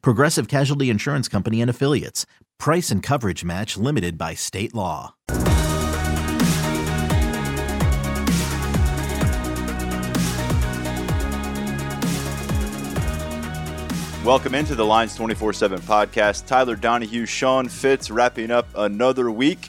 Progressive Casualty Insurance Company and Affiliates. Price and coverage match limited by state law. Welcome into the Lions 24 7 podcast. Tyler Donahue, Sean Fitz wrapping up another week.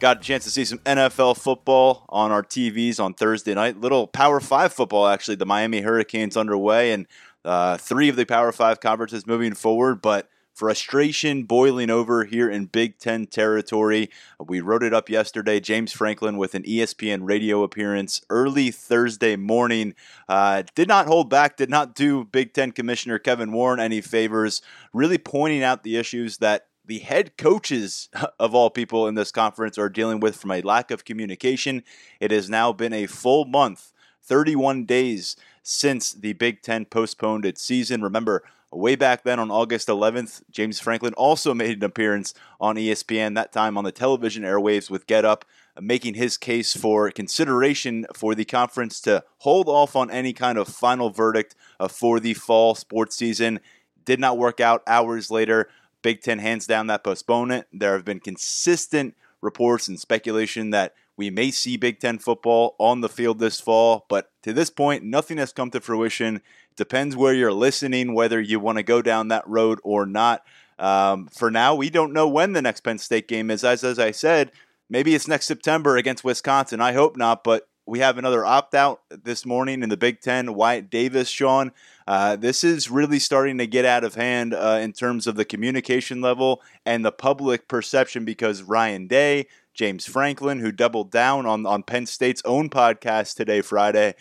Got a chance to see some NFL football on our TVs on Thursday night. Little Power Five football, actually. The Miami Hurricanes underway, and uh, three of the Power Five conferences moving forward, but frustration boiling over here in Big Ten territory. We wrote it up yesterday. James Franklin with an ESPN radio appearance early Thursday morning. Uh, did not hold back, did not do Big Ten Commissioner Kevin Warren any favors, really pointing out the issues that the head coaches of all people in this conference are dealing with from a lack of communication. It has now been a full month, 31 days since the Big Ten postponed its season. Remember, way back then on August 11th, James Franklin also made an appearance on ESPN, that time on the television airwaves with Get Up, making his case for consideration for the conference to hold off on any kind of final verdict uh, for the fall sports season. Did not work out hours later. Big Ten hands down that postponement. There have been consistent reports and speculation that we may see Big Ten football on the field this fall, but to this point, nothing has come to fruition. Depends where you're listening, whether you want to go down that road or not. Um, for now, we don't know when the next Penn State game is. As, as I said, maybe it's next September against Wisconsin. I hope not, but we have another opt out this morning in the Big Ten. Wyatt Davis, Sean. Uh, this is really starting to get out of hand uh, in terms of the communication level and the public perception because Ryan Day, James Franklin, who doubled down on, on Penn State's own podcast today, Friday,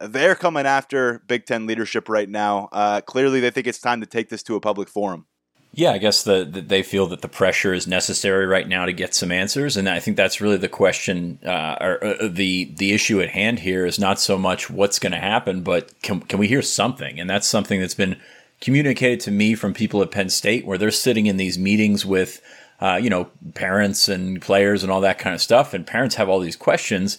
they're coming after Big Ten leadership right now. Uh, clearly, they think it's time to take this to a public forum. Yeah, I guess the, the, they feel that the pressure is necessary right now to get some answers, and I think that's really the question, uh, or uh, the the issue at hand here is not so much what's going to happen, but can can we hear something? And that's something that's been communicated to me from people at Penn State, where they're sitting in these meetings with, uh, you know, parents and players and all that kind of stuff, and parents have all these questions,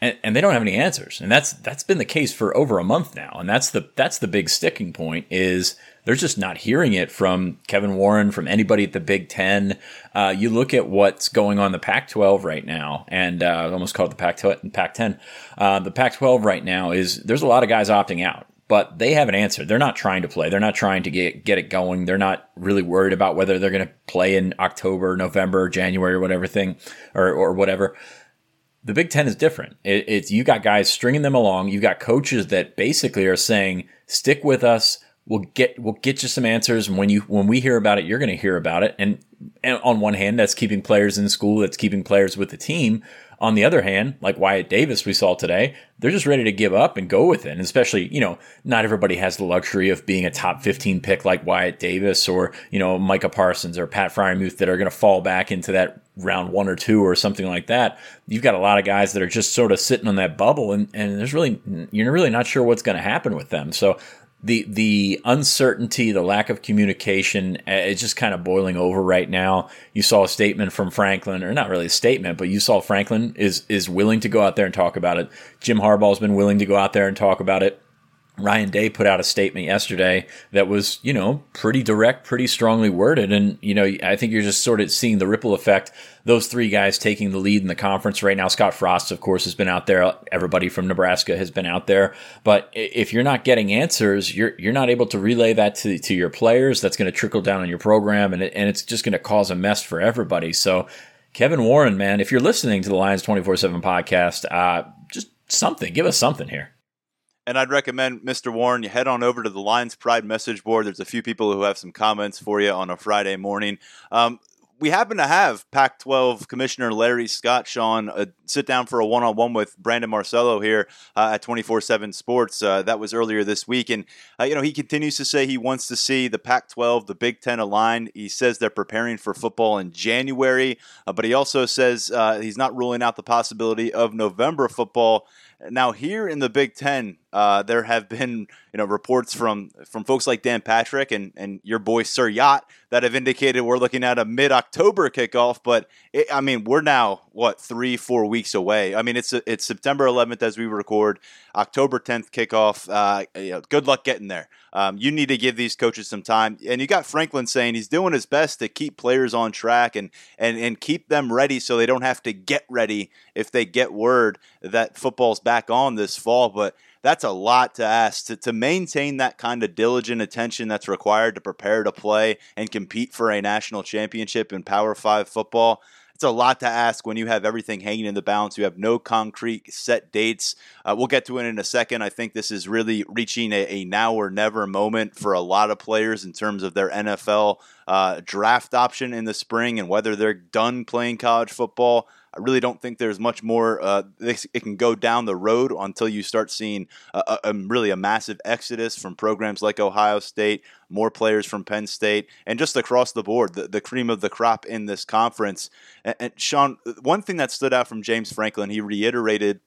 and, and they don't have any answers, and that's that's been the case for over a month now, and that's the that's the big sticking point is they're just not hearing it from Kevin Warren, from anybody at the Big Ten. Uh, you look at what's going on the Pac-12 right now, and uh, almost called the Pac-10. Uh, the Pac-12 right now is there's a lot of guys opting out, but they haven't answered. They're not trying to play. They're not trying to get get it going. They're not really worried about whether they're going to play in October, November, January, or whatever thing, or or whatever the Big Ten is different. It, it's you got guys stringing them along. You've got coaches that basically are saying, "Stick with us. We'll get we'll get you some answers. And when you when we hear about it, you're going to hear about it." And, and on one hand, that's keeping players in school. That's keeping players with the team. On the other hand, like Wyatt Davis we saw today, they're just ready to give up and go with it. And especially, you know, not everybody has the luxury of being a top 15 pick like Wyatt Davis or, you know, Micah Parsons or Pat Freiermuth that are going to fall back into that round one or two or something like that. You've got a lot of guys that are just sort of sitting on that bubble and, and there's really, you're really not sure what's going to happen with them. So the the uncertainty, the lack of communication, uh, it's just kind of boiling over right now. You saw a statement from Franklin, or not really a statement, but you saw Franklin is is willing to go out there and talk about it. Jim Harbaugh's been willing to go out there and talk about it. Ryan Day put out a statement yesterday that was, you know, pretty direct, pretty strongly worded. And, you know, I think you're just sort of seeing the ripple effect. Those three guys taking the lead in the conference right now. Scott Frost, of course, has been out there. Everybody from Nebraska has been out there. But if you're not getting answers, you're, you're not able to relay that to, to your players. That's going to trickle down on your program and, it, and it's just going to cause a mess for everybody. So, Kevin Warren, man, if you're listening to the Lions 24 7 podcast, uh, just something, give us something here. And I'd recommend, Mr. Warren, you head on over to the Lions Pride message board. There's a few people who have some comments for you on a Friday morning. Um, we happen to have Pac 12 Commissioner Larry Scott, Sean, uh, sit down for a one on one with Brandon Marcello here uh, at 24 7 Sports. Uh, that was earlier this week. And, uh, you know, he continues to say he wants to see the Pac 12, the Big Ten aligned. He says they're preparing for football in January, uh, but he also says uh, he's not ruling out the possibility of November football. Now, here in the Big Ten, uh, there have been you know reports from from folks like Dan Patrick and and your boy Sir Yacht that have indicated we're looking at a mid October kickoff. But it, I mean, we're now what three four weeks away. I mean, it's it's September 11th as we record, October 10th kickoff. Uh, you know, good luck getting there. Um, you need to give these coaches some time, and you got Franklin saying he's doing his best to keep players on track and and and keep them ready so they don't have to get ready if they get word that football's back on this fall. But that's a lot to ask to, to maintain that kind of diligent attention that's required to prepare to play and compete for a national championship in Power Five football. It's a lot to ask when you have everything hanging in the balance. You have no concrete set dates. Uh, we'll get to it in a second. I think this is really reaching a, a, now or never moment for a lot of players in terms of their NFL uh, draft option in the spring and whether they're done playing college football. I really don't think there's much more. Uh, it can go down the road until you start seeing a, a, really a massive exodus from programs like Ohio State, more players from Penn State, and just across the board, the, the cream of the crop in this conference. And, and Sean, one thing that stood out from James Franklin, he reiterated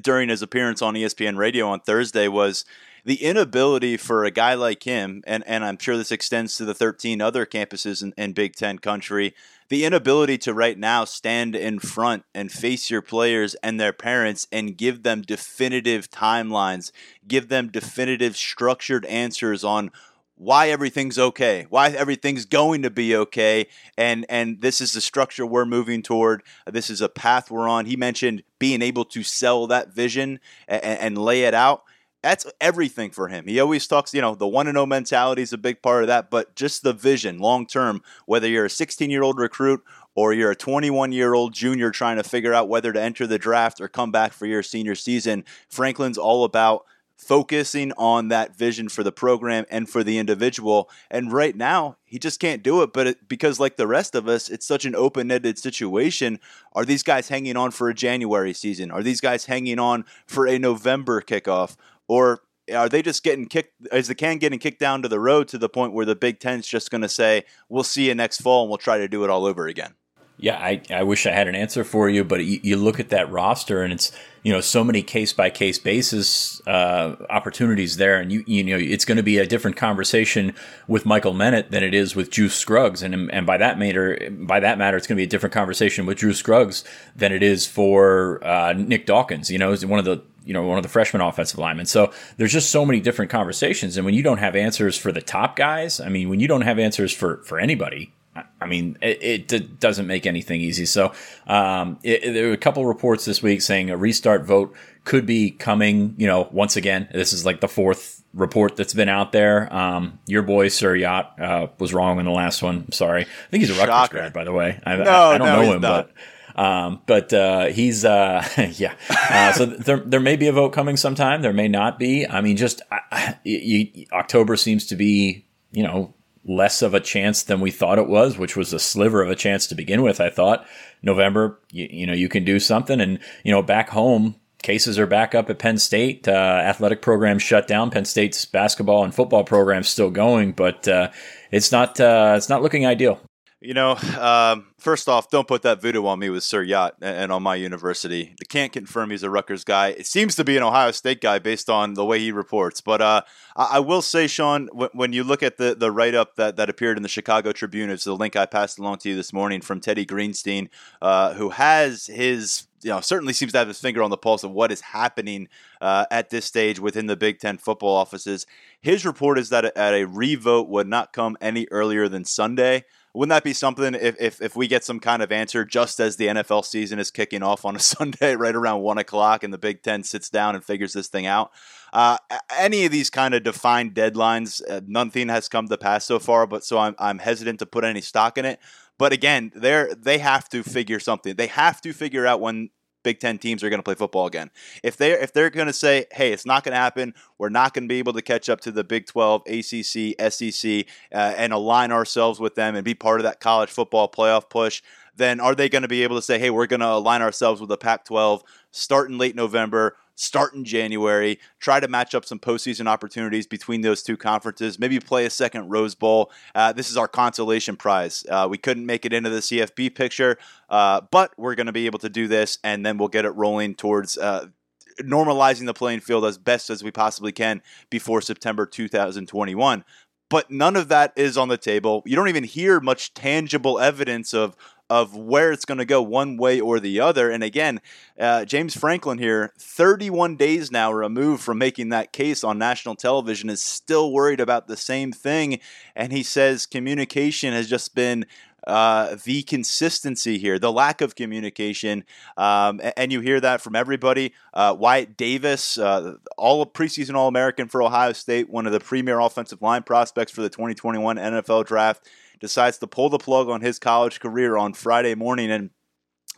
during his appearance on ESPN Radio on Thursday was the inability for a guy like him, and, and I'm sure this extends to the 13 other campuses in, in Big Ten country, the inability to right now stand in front and face your players and their parents and give them definitive timelines, give them definitive structured answers on why everything's okay, why everything's going to be okay, and and this is the structure we're moving toward. This is a path we're on. He mentioned being able to sell that vision and, and lay it out that's everything for him. He always talks, you know, the one and zero mentality is a big part of that, but just the vision long term. Whether you're a 16 year old recruit or you're a 21 year old junior trying to figure out whether to enter the draft or come back for your senior season, Franklin's all about focusing on that vision for the program and for the individual. And right now, he just can't do it. But it, because, like the rest of us, it's such an open ended situation. Are these guys hanging on for a January season? Are these guys hanging on for a November kickoff? Or are they just getting kicked? Is the can getting kicked down to the road to the point where the Big Ten's just going to say, "We'll see you next fall, and we'll try to do it all over again"? Yeah, I, I wish I had an answer for you, but you, you look at that roster and it's you know so many case by case basis uh, opportunities there, and you you know it's going to be a different conversation with Michael Menet than it is with Juice Scruggs, and and by that matter by that matter it's going to be a different conversation with Drew Scruggs than it is for uh, Nick Dawkins. You know, is one of the you know one of the freshman offensive linemen. So there's just so many different conversations, and when you don't have answers for the top guys, I mean, when you don't have answers for for anybody, I mean, it, it, doesn't make anything easy. So, um, it, there were a couple reports this week saying a restart vote could be coming. You know, once again, this is like the fourth report that's been out there. Um, your boy Sir Yacht uh, was wrong in the last one. I'm sorry. I think he's a. Rutgers grad, by the way. I, no, I, I don't no, know him, not. but. Um, but uh, he's uh, yeah. Uh, so there there may be a vote coming sometime. There may not be. I mean, just you, October seems to be you know less of a chance than we thought it was, which was a sliver of a chance to begin with. I thought November, you, you know, you can do something, and you know, back home, cases are back up at Penn State. Uh, athletic programs shut down. Penn State's basketball and football programs still going, but uh, it's not uh, it's not looking ideal. You know, um, first off, don't put that voodoo on me with Sir Yacht and on my university. I can't confirm he's a Rutgers guy. It seems to be an Ohio State guy based on the way he reports. But uh, I will say, Sean, when you look at the, the write up that, that appeared in the Chicago Tribune, it's the link I passed along to you this morning from Teddy Greenstein, uh, who has his you know, certainly seems to have his finger on the pulse of what is happening uh, at this stage within the Big Ten football offices. His report is that at a revote would not come any earlier than Sunday. Wouldn't that be something if, if, if we get some kind of answer just as the NFL season is kicking off on a Sunday right around one o'clock and the Big Ten sits down and figures this thing out? Uh, any of these kind of defined deadlines, uh, nothing has come to pass so far, but so I'm, I'm hesitant to put any stock in it. But again, they they have to figure something. They have to figure out when Big Ten teams are going to play football again. If they if they're going to say, "Hey, it's not going to happen. We're not going to be able to catch up to the Big 12, ACC, SEC, uh, and align ourselves with them and be part of that college football playoff push," then are they going to be able to say, "Hey, we're going to align ourselves with the Pac-12, start in late November"? Start in January, try to match up some postseason opportunities between those two conferences, maybe play a second Rose Bowl. Uh, this is our consolation prize. Uh, we couldn't make it into the CFB picture, uh, but we're going to be able to do this, and then we'll get it rolling towards uh, normalizing the playing field as best as we possibly can before September 2021 but none of that is on the table. You don't even hear much tangible evidence of of where it's going to go one way or the other. And again, uh, James Franklin here, 31 days now removed from making that case on national television, is still worried about the same thing. And he says communication has just been uh, the consistency here, the lack of communication, um, and you hear that from everybody. Uh, Wyatt Davis, uh, all preseason All American for Ohio State, one of the premier offensive line prospects for the 2021 NFL Draft decides to pull the plug on his college career on Friday morning and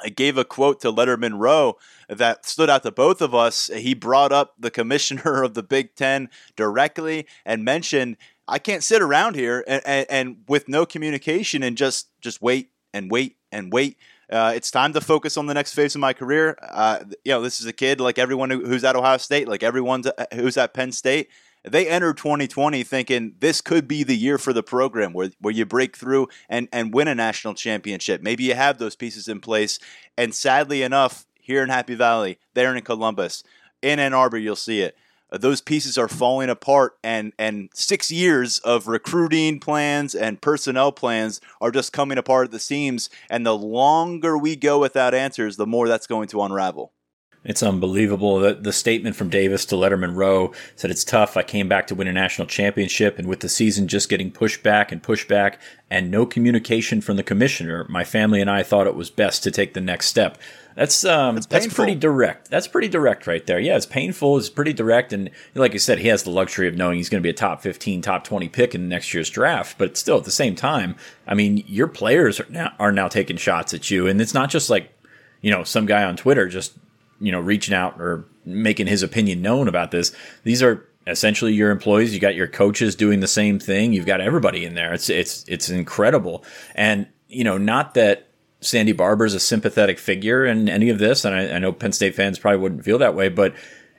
I gave a quote to Lettermen Row that stood out to both of us. He brought up the commissioner of the Big Ten directly and mentioned, "I can't sit around here and, and, and with no communication and just just wait and wait and wait. Uh, it's time to focus on the next phase of my career. Uh, you know, this is a kid like everyone who's at Ohio State, like everyone who's at Penn State." They entered 2020 thinking this could be the year for the program where, where you break through and, and win a national championship. Maybe you have those pieces in place. And sadly enough, here in Happy Valley, there in Columbus, in Ann Arbor, you'll see it. Uh, those pieces are falling apart, and, and six years of recruiting plans and personnel plans are just coming apart at the seams. And the longer we go without answers, the more that's going to unravel. It's unbelievable. The, the statement from Davis to Lettermen Row said it's tough. I came back to win a national championship, and with the season just getting pushed back and pushed back, and no communication from the commissioner, my family and I thought it was best to take the next step. That's um, that's pretty direct. That's pretty direct right there. Yeah, it's painful. It's pretty direct, and like you said, he has the luxury of knowing he's going to be a top fifteen, top twenty pick in next year's draft. But still, at the same time, I mean, your players are now are now taking shots at you, and it's not just like you know some guy on Twitter just you know, reaching out or making his opinion known about this. These are essentially your employees. You got your coaches doing the same thing. You've got everybody in there. It's it's it's incredible. And you know, not that Sandy Barbour is a sympathetic figure in any of this, and I, I know Penn State fans probably wouldn't feel that way, but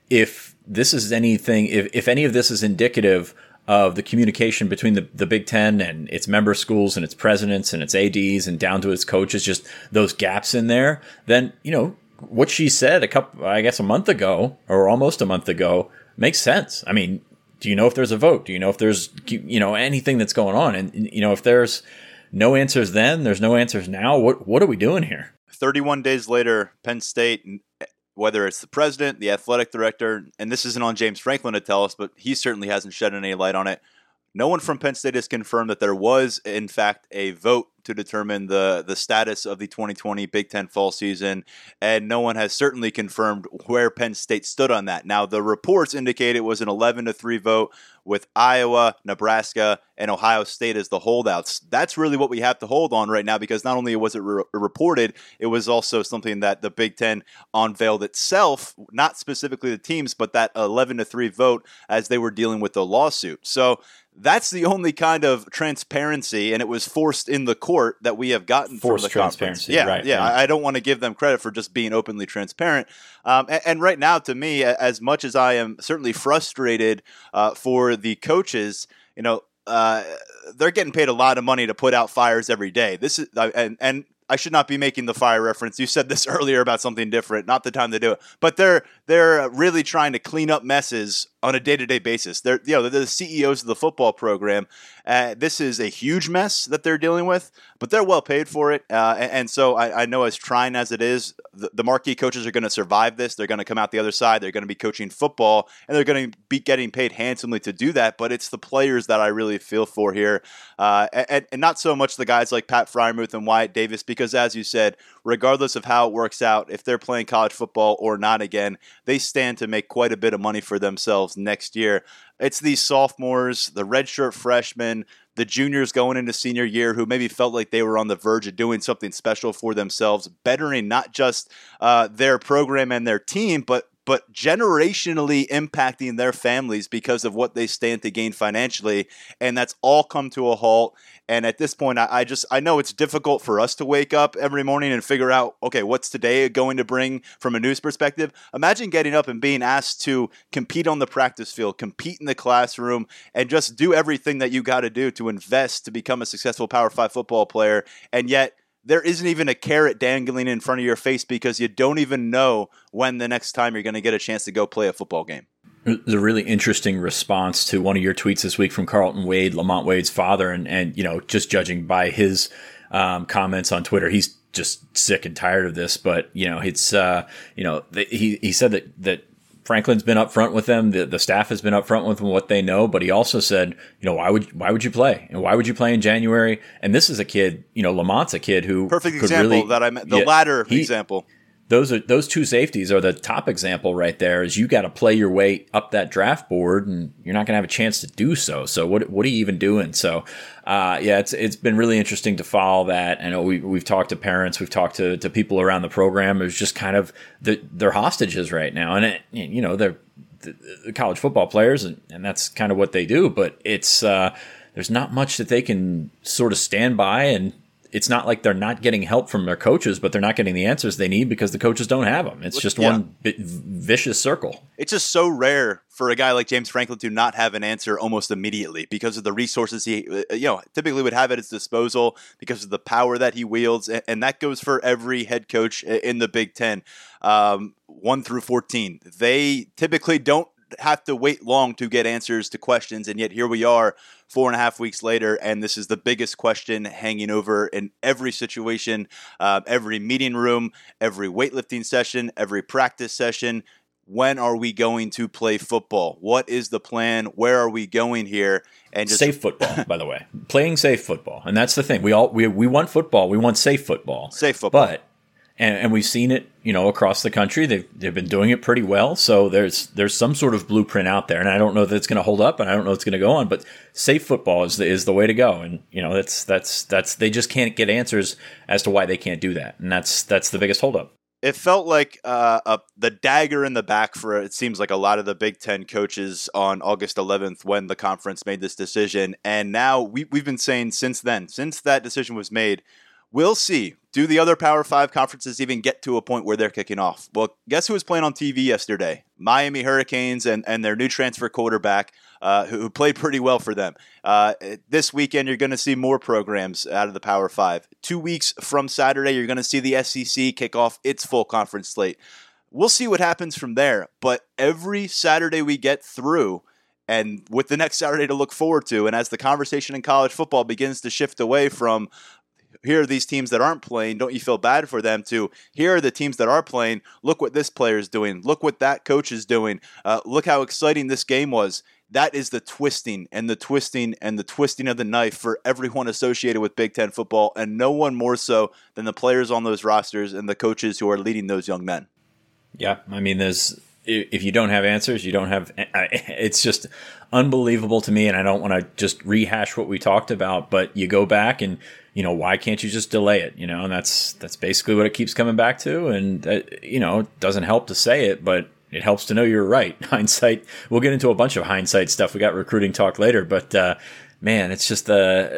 if this is anything, if, if any of this is indicative of the communication between the, the Big Ten and its member schools and its presidents and its ADs and down to its coaches, just those gaps in there, then, you know, what she said a couple, I guess, a month ago or almost a month ago makes sense. I mean, do you know if there's a vote? Do you know if there's, you know, anything that's going on? And, you know, if there's no answers then, there's no answers now. What, what are we doing here? 31 days later, Penn State, whether it's the president, the athletic director, and this isn't on James Franklin to tell us, but he certainly hasn't shed any light on it. No one from Penn State has confirmed that there was, in fact, a vote to determine the, the status of the 2020 Big Ten fall season, and no one has certainly confirmed where Penn State stood on that. Now, the reports indicate it was an 11 to 3 vote with Iowa, Nebraska, and Ohio State as the holdouts. That's really what we have to hold on right now because not only was it re- reported, it was also something that the Big Ten unveiled itself, not specifically the teams, but that 11 to 3 vote as they were dealing with the lawsuit. So, that's the only kind of transparency, and it was forced in the court that we have gotten forced from the transparency. Yeah, right, yeah. right. I, I don't want to give them credit for just being openly transparent. Um, and, and, right now, to me, as much as I am certainly frustrated uh, for the coaches, you know, uh, they're getting paid a lot of money to put out fires every day. This is uh, and and I should not be making the fire reference. You said this earlier about something different. Not the time to do it. But they're they're really trying to clean up messes on a day to day basis. They're you know they're the CEOs of the football program. Uh, this is a huge mess that they're dealing with, but they're well paid for it. Uh, and, so I, I, know as trying as it is, the, the marquee coaches are going to survive this. They're going to come out the other side. They're going to be coaching football, and they're going to be getting paid handsomely to do that. But it's the players that I really feel for here, uh, and, and not so much the guys like Pat Freiermuth and Wyatt Davis, because as you said, regardless of how it works out, if they're playing college football or not again, they stand to make quite a bit of money for themselves next year. It's these sophomores, the redshirt freshmen, the juniors going into senior year who maybe felt like they were on the verge of doing something special for themselves, bettering not just uh, their program and their team, but but generationally impacting their families because of what they stand to gain financially. And that's all come to a halt. And at this point, I, I, just I know it's difficult for us to wake up every morning and figure out, okay, what's today going to bring from a news perspective? Imagine getting up and being asked to compete on the practice field, compete in the classroom, and just do everything that you got to do to invest to become a successful Power Five football player. And yet there isn't even a carrot dangling in front of your face because you don't even know when the next time you're going to get a chance to go play a football game. The really interesting response to one of your tweets this week from Carlton Wade, Lamont Wade's father, and and you know just judging by his um, comments on Twitter, he's just sick and tired of this. But you know, it's uh, you know he he said that that Franklin's been upfront with them. The, the staff has been upfront with them what they know. But he also said, you know, why would why would you play? And why would you play in January? And this is a kid, you know, Lamont's a kid who perfect example really, that I meant the yeah, latter he, example those are those two safeties are the top example right there. Is you got to play your way up that draft board, and you're not going to have a chance to do so. So what what are you even doing? So uh, yeah, it's it's been really interesting to follow that. I know we we've talked to parents, we've talked to, to people around the program. It's just kind of the, they're hostages right now, and it, you know they're the, the college football players, and, and that's kind of what they do. But it's uh, there's not much that they can sort of stand by and it's not like they're not getting help from their coaches, but they're not getting the answers they need because the coaches don't have them. It's just yeah. one vicious circle. It's just so rare for a guy like James Franklin to not have an answer almost immediately because of the resources he, uh, you know, typically would have at his disposal because of the power that he wields, and that goes for every head coach in the Big Ten, um, one through fourteen. They typically don't have to wait long to get answers to questions, and yet here we are four and a half weeks later, and this is the biggest question hanging over in every situation, uh, every meeting room, every weightlifting session, every practice session. When are we going to play football? What is the plan? Where are we going here? And just- safe football, by the way, playing safe football, and that's the thing. We all we we want football. We want safe football. Safe football, but and, and we've seen it, you know, across the country. They've they've been doing it pretty well. So there's there's some sort of blueprint out there, and I don't know that it's going to hold up, and I don't know it's going to go on. But safe football is the, is the way to go, and you know that's that's that's they just can't get answers as to why they can't do that, and that's that's the biggest holdup it felt like uh, a, the dagger in the back for it seems like a lot of the Big Ten coaches on August 11th when the conference made this decision. And now we, we've been saying since then, since that decision was made, we'll see do the other Power Five conferences even get to a point where they're kicking off? Well, guess who was playing on TV yesterday? Miami Hurricanes and, and their new transfer quarterback, uh, who, played pretty well for them. Uh, this weekend, you're going to see more programs out of the Power Five. Two weeks from Saturday, you're going to see the SEC kick off its full conference slate. We'll see what happens from there. But every Saturday we get through, and with the next Saturday to look forward to, and as the conversation in college football begins to shift away from here are these teams that aren't playing. Don't you feel bad for them? To here are the teams that are playing. Look what this player is doing. Look what that coach is doing. Uh, look how exciting this game was. That is the twisting and the twisting and the twisting of the knife for everyone associated with Big Ten football, and no one more so than the players on those rosters and the coaches who are leading those young men. Yeah, I mean, there's if you don't have answers, you don't have. It's just unbelievable to me, and I don't want to just rehash what we talked about, but you go back and you know why can't you just delay it? You know, and that's that's basically what it keeps coming back to, and that, you know it doesn't help to say it, but it helps to know you're right. Hindsight. We'll get into a bunch of hindsight stuff. We got recruiting talk later, but uh, man, it's just uh,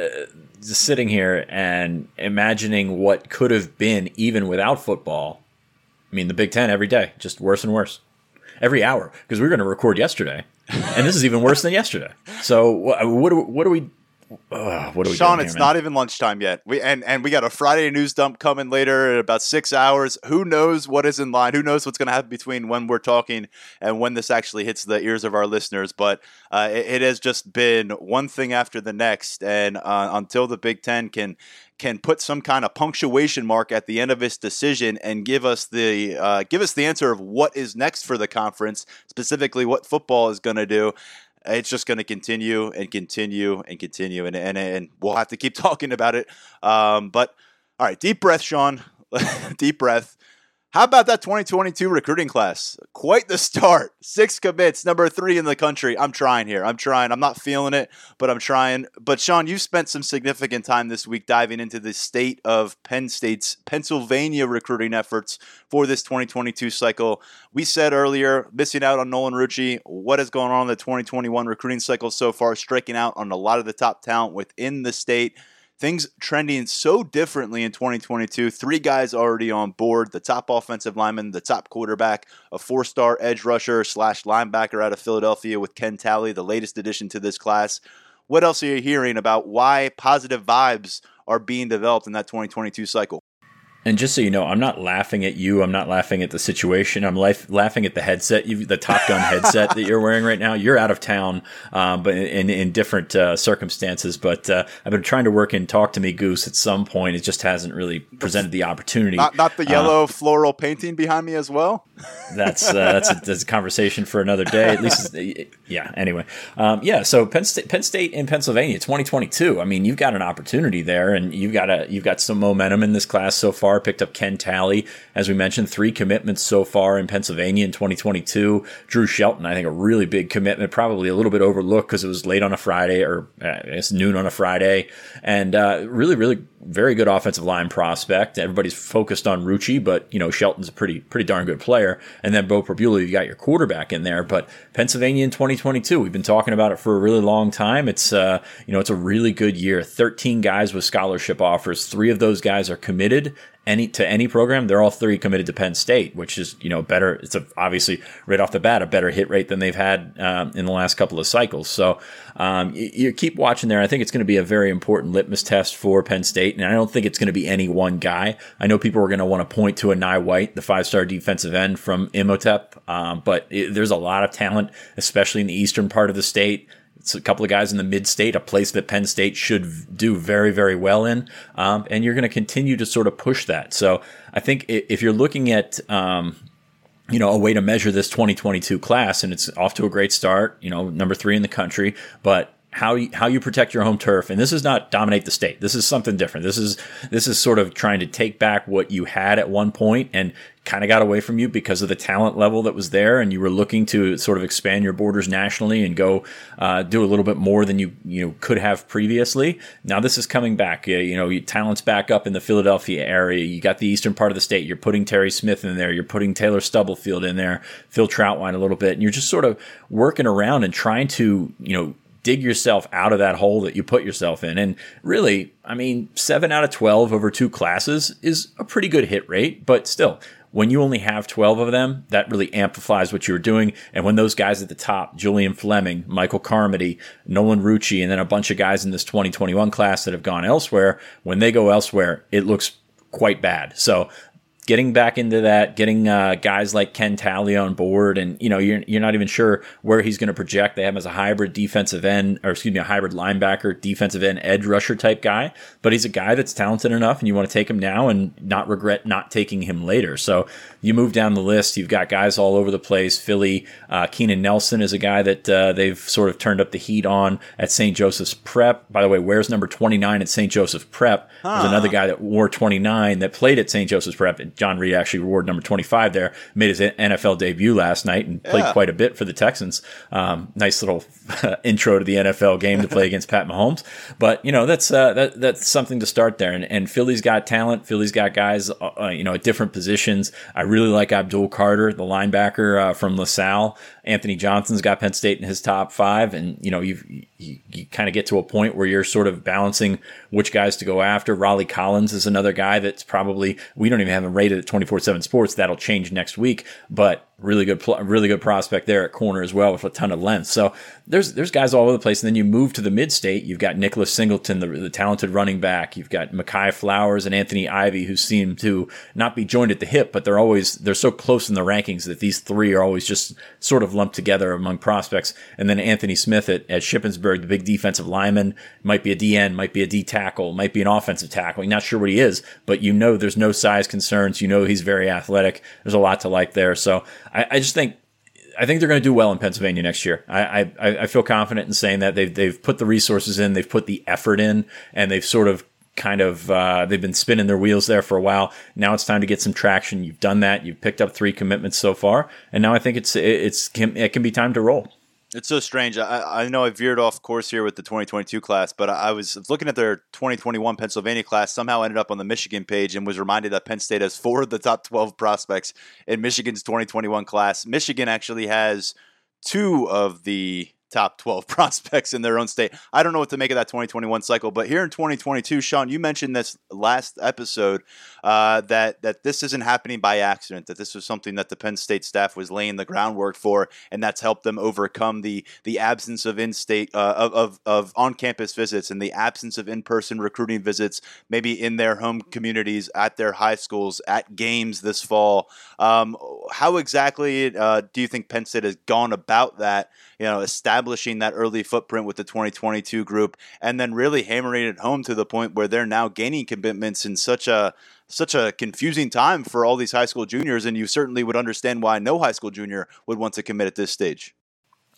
just sitting here and imagining what could have been even without football. I mean, the Big Ten every day, just worse and worse every hour because we were going to record yesterday, and this is even worse than yesterday. So what, what, what are we? Uh, what are we Sean, here, it's man? not even lunchtime yet. We and and we got a Friday news dump coming later in about six hours. Who knows what is in line? Who knows what's going to happen between when we're talking and when this actually hits the ears of our listeners? But uh, it, it, has just been one thing after the next, and uh, until the Big Ten can can put some kind of punctuation mark at the end of its decision and give us the uh, give us the answer of what is next for the conference, specifically what football is going to do. It's just going to continue and continue and continue, and, and and we'll have to keep talking about it. Um, but all right, deep breath, Sean. deep breath. How about that 2022 recruiting class? Quite the start. Six commits, number three in the country. I'm trying here. I'm trying. I'm not feeling it, but I'm trying. But Sean, you've spent some significant time this week diving into the state of Penn State's Pennsylvania recruiting efforts for this 2022 cycle. We said earlier, missing out on Nolan Rucci. What is going on in the 2021 recruiting cycle so far? Striking out on a lot of the top talent within the state things trending so differently in 2022. Three guys already on board the top offensive lineman, the top quarterback, a four star edge rusher slash linebacker out of Philadelphia with Ken Talley, the latest addition to this class. What else are you hearing about why positive vibes are being developed in that 2022 cycle? And just so you know, I'm not laughing at you. I'm not laughing at the situation. I'm life, laughing at the headset, you, the Top Gun headset that you're wearing right now. You're out of town, um, but in, in different uh, circumstances. But uh, I've been trying to work in Talk to Me Goose at some point. It just hasn't really presented the opportunity. Not, not the yellow uh, floral painting behind me as well. That's uh, that's, a, that's, a, conversation for another day. At least, yeah. Anyway, um, yeah. So Penn State, Penn State in Pennsylvania, 2022. I mean, you've got an opportunity there, and you've got a you've got some momentum in this class so far picked up Ken Talley. As we mentioned, three commitments so far in Pennsylvania in 2022. Drew Shelton, I think a really big commitment, probably a little bit overlooked because it was late on a Friday or uh, I guess noon on a Friday. And uh, really, really very good offensive line prospect. Everybody's focused on Rucci, but you know Shelton's a pretty pretty darn good player. And then Beau Pribula, you've got your quarterback in there. But Pennsylvania in 2022, we've been talking about it for a really long time. It's uh, you know it's a really good year. 13 guys with scholarship offers. Three of those guys are committed any to any program. They're all three committed to Penn State, which is you know better. It's a, obviously right off the bat a better hit rate than they've had um, in the last couple of cycles. So um, you, you, keep watching there. I think it's going to be a very important litmus test for Penn State, and I don't think it's going to be any one guy. I know people are going to want to point to Enai White, the five star defensive end from Imhotep, um, but it, there's a lot of talent, especially in the eastern part of the state. It's a couple of guys in the mid state, a place that Penn State should do very, very well in. Um, and you're going to continue to sort of push that. So I think if you're looking at, um, you know, a way to measure this 2022 class, and it's off to a great start, you know, number three in the country, but how you, how you protect your home turf. And this is not dominate the state. This is something different. This is this is sort of trying to take back what you had at one point and kind of got away from you because of the talent level that was there, and you were looking to sort of expand your borders nationally and go uh, do a little bit more than you you know could have previously. Now this is coming back. You know, talent's back up in the Philadelphia area. You got the eastern part of the state. You're putting Terry Smith in there. You're putting Taylor Stubblefield in there. Phil Trautwein a little bit, and you're just sort of working around and trying to you know dig yourself out of that hole that you put yourself in. And really, I mean, seven out of 12 over two classes is a pretty good hit rate, but still, when you only have 12 of them, that really amplifies what you're doing. And when those guys at the top, Julian Fleming, Michael Carmody, Nolan Rucci, and then a bunch of guys in this 2021 class that have gone elsewhere, when they go elsewhere, it looks quite bad. So getting back into that, getting uh, guys like Ken Talley on board, and you know you're you're not even sure where he's going to project. They have him as a hybrid defensive end, or excuse me, a hybrid linebacker, defensive end, edge rusher type guy. But he's a guy that's talented enough, and you want to take him now and not regret not taking him later. So you move down the list, you've got guys all over the place. Philly, uh, Keenan Nelson is a guy that uh, they've sort of turned up the heat on at St. Joseph's Prep. By the way, where's number 29 at St. Joseph's Prep? Huh. There's another guy that wore 29 that played at St. Joseph's Prep. John Reid actually reward number 25 there, made his NFL debut last night and played yeah. quite a bit for the Texans. Um, nice little intro to the NFL game to play against Pat Mahomes. But, you know, that's, uh, that, that's something to start there. And, and Philly's got talent. Philly's got guys, uh, uh you know, at different positions. I really like Abdul Carter, the linebacker uh, from LaSalle. Anthony Johnson's got Penn State in his top five. And, you know, you've, you, you kind of get to a point where you're sort of balancing which guys to go after. Raleigh Collins is another guy that's probably, we don't even have him rated at 24 7 sports. That'll change next week, but really good, really good prospect there at corner as well with a ton of length. So there's, there's guys all over the place. And then you move to the mid state. You've got Nicholas Singleton, the, the talented running back. You've got Makai Flowers and Anthony Ivy, who seem to not be joined at the hip, but they're always, they're so close in the rankings that these three are always just sort of lumped together among prospects. And then Anthony Smith at, at Shippensburg, the big defensive lineman, might be a DN, might be a D tackle, might be an offensive tackle. Not sure what he is, but you know there's no size concerns. You know he's very athletic. There's a lot to like there. So I, I just think I think they're going to do well in Pennsylvania next year. I, I, I feel confident in saying that they've they've put the resources in, they've put the effort in, and they've sort of kind of uh, they've been spinning their wheels there for a while. Now it's time to get some traction. You've done that. You've picked up three commitments so far, and now I think it's it's it can be time to roll. It's so strange. I, I know I veered off course here with the 2022 class, but I was looking at their 2021 Pennsylvania class. Somehow ended up on the Michigan page and was reminded that Penn State has four of the top 12 prospects in Michigan's 2021 class. Michigan actually has two of the top 12 prospects in their own state. I don't know what to make of that 2021 cycle, but here in 2022, Sean, you mentioned this last episode uh, that that this isn't happening by accident. That this was something that the Penn State staff was laying the groundwork for, and that's helped them overcome the the absence of in-state uh, of, of of on-campus visits and the absence of in-person recruiting visits, maybe in their home communities, at their high schools, at games this fall. Um, how exactly uh, do you think Penn State has gone about that? You know, establishing that early footprint with the 2022 group, and then really hammering it home to the point where they're now gaining commitments in such a such a confusing time for all these high school juniors, and you certainly would understand why no high school junior would want to commit at this stage.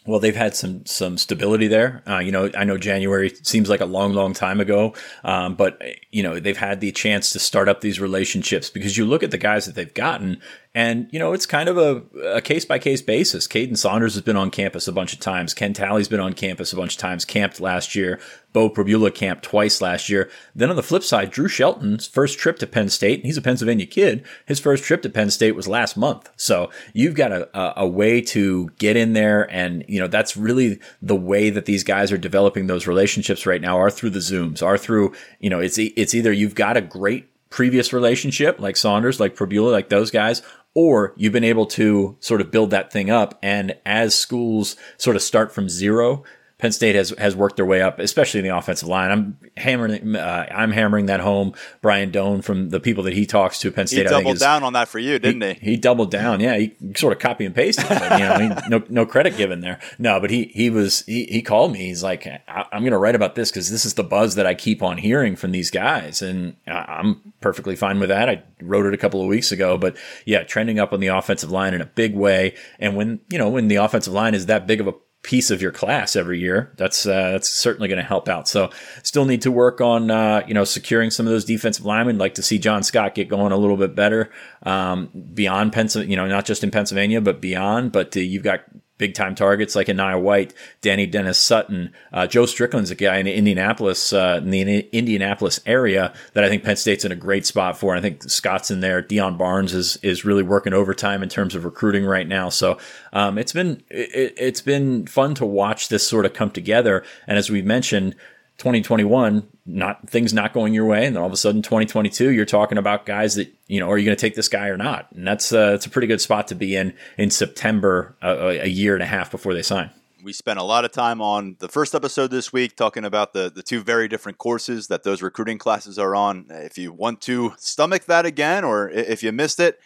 Well, they've had some some stability there. Uh, you know, I know January seems like a long, long time ago, um, but you know they've had the chance to start up these relationships because you look at the guys that they've gotten, and, you know, it's kind of a case by case basis. Kaden Saunders has been on campus a bunch of times. Ken Talley's been on campus a bunch of times, camped last year. Beau Pribula camped twice last year. Then on the flip side, Drew Shelton's first trip to Penn State, and he's a Pennsylvania kid. His first trip to Penn State was last month. So you've got a, a way to get in there. And, you know, that's really the way that these guys are developing those relationships right now are through the Zooms, are through, you know, it's, it's either you've got a great previous relationship like Saunders, like Pribula, like those guys, or you've been able to sort of build that thing up. And as schools sort of start from zero, Penn State has has worked their way up, especially in the offensive line. I'm hammering uh, I'm hammering that home. Brian Dohn from the people that he talks to, Penn State. He doubled is, down on that for you, didn't he? He, he doubled down. Yeah, he sort of copy and pasted. But, you know, he, no no credit given there. No, but he he was he, he called me. He's like, I, am going to write about this because this is the buzz that I keep on hearing from these guys, and I'm perfectly fine with that. I wrote it a couple of weeks ago, but yeah, trending up on the offensive line in a big way. And when you know when the offensive line is that big of a piece of your class every year. That's uh, that's certainly going to help out. So still need to work on uh, you know securing some of those defensive linemen. Like to see John Scott get going a little bit better um, beyond Pennsylvania. You know, not just in Pennsylvania, but beyond. But uh, you've got big time targets like Enai White, Danny Dennis Sutton, uh, Joe Strickland's a guy in Indianapolis, uh, in the Indianapolis area that I think Penn State's in a great spot for. I think Scott's in there. Dion Barnes is is really working overtime in terms of recruiting right now. So um, it's been it, has been fun to watch this sort of come together. And as we mentioned, 2021, not things not going your way, and then all of a sudden 2022, you're talking about guys that you know, are you going to take this guy or not? And that's uh, that's a pretty good spot to be in in September, uh, a year and a half before they sign. We spent a lot of time on the first episode this week talking about the the two very different courses that those recruiting classes are on. If you want to stomach that again, or if you missed it,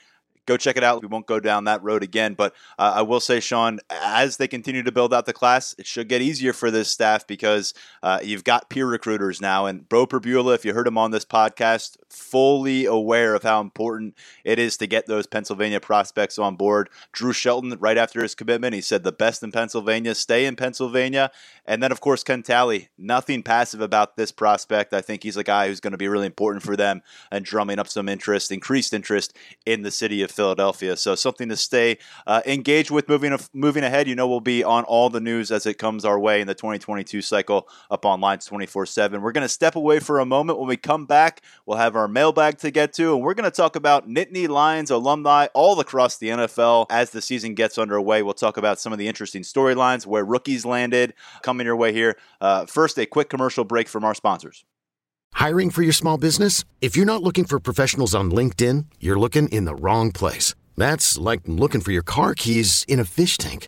go check it out. We won't go down that road again. But uh, I will say, Sean, as they continue to build out the class, it should get easier for this staff because uh, you've got peer recruiters now. And Beau Pribula, if you heard him on this podcast, fully aware of how important it is to get those Pennsylvania prospects on board. Drew Shelton, right after his commitment, he said the best in Pennsylvania, stay in Pennsylvania. And then, of course, Ken Talley, nothing passive about this prospect. I think he's a guy who's going to be really important for them and drumming up some interest, increased interest in the city of Philadelphia. So something to stay uh, engaged with moving moving ahead. You know, we'll be on all the news as it comes our way in the 2022 cycle up on Lions 24 7. We're going to step away for a moment. When we come back, we'll have our mailbag to get to, and we're going to talk about Nittany Lions alumni all across the NFL as the season gets underway. We'll talk about some of the interesting storylines, where rookies landed, coming your way here. Uh, first, a quick commercial break from our sponsors. Hiring for your small business? If you're not looking for professionals on LinkedIn, you're looking in the wrong place. That's like looking for your car keys in a fish tank.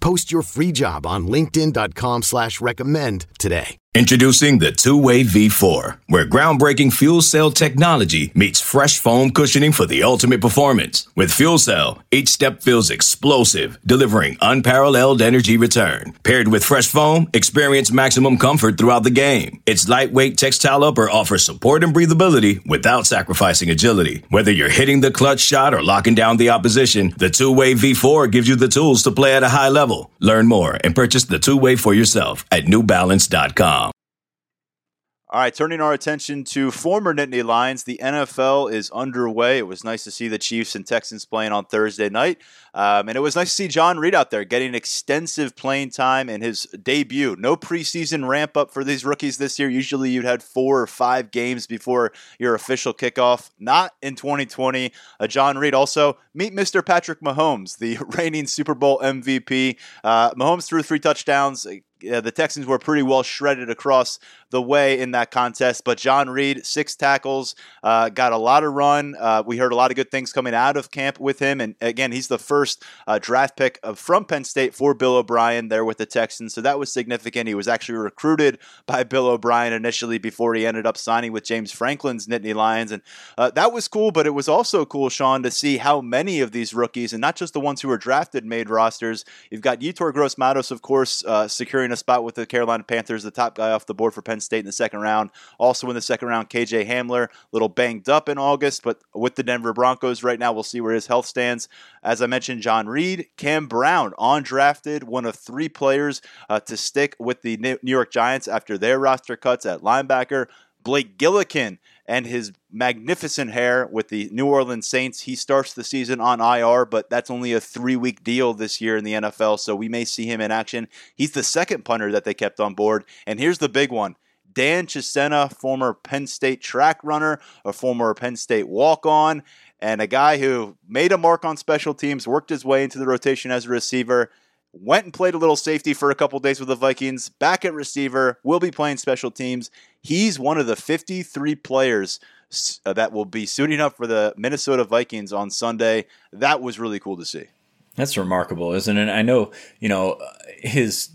Post your free job on linkedin.com slash recommend today. Introducing the two-way V4, where groundbreaking fuel cell technology meets fresh foam cushioning for the ultimate performance. With fuel cell, each step feels explosive, delivering unparalleled energy return. Paired with fresh foam, experience maximum comfort throughout the game. Its lightweight textile upper offers support and breathability without sacrificing agility. Whether you're hitting the clutch shot or locking down the opposition, the two-way V4 gives you the tools to play at a high level. Learn more and purchase the two-way for yourself at newbalance.com. All right, turning our attention to former Nittany Lions. The NFL is underway. It was nice to see the Chiefs and Texans playing on Thursday night. Um, and it was nice to see John Reid out there getting extensive playing time in his debut. No preseason ramp up for these rookies this year. Usually you'd had four or five games before your official kickoff. Not in 2020. Uh, John Reid also meet Mr. Patrick Mahomes, the reigning Super Bowl MVP. Uh, Mahomes threw three touchdowns. Uh, the Texans were pretty well shredded across the way in that contest. But John Reid, six tackles, uh, got a lot of run. Uh, we heard a lot of good things coming out of camp with him. And again, he's the first uh, draft pick of, from Penn State for Bill O'Brien there with the Texans. So that was significant. He was actually recruited by Bill O'Brien initially before he ended up signing with James Franklin's Nittany Lions. And uh, that was cool, but it was also cool, Sean, to see how many of these rookies, and not just the ones who were drafted, made rosters. You've got Yetur Gross Matos, of course, uh, securing a spot with the Carolina Panthers, the top guy off the board for Penn State in the second round. Also in the second round, KJ Hamler, little banged up in August, but with the Denver Broncos right now, we'll see where his health stands. As I mentioned, John Reid, Cam Brown, undrafted, one of three players uh, to stick with the New York Giants after their roster cuts at linebacker. Blake Gillikin and his magnificent hair with the New Orleans Saints. He starts the season on IR, but that's only a three week deal this year in the NFL, so we may see him in action. He's the second punter that they kept on board. And here's the big one Dan Chisena, former Penn State track runner, a former Penn State walk on, and a guy who made a mark on special teams, worked his way into the rotation as a receiver. Went and played a little safety for a couple days with the Vikings. Back at receiver, will be playing special teams. He's one of the 53 players uh, that will be suiting up for the Minnesota Vikings on Sunday. That was really cool to see. That's remarkable, isn't it? I know, you know, his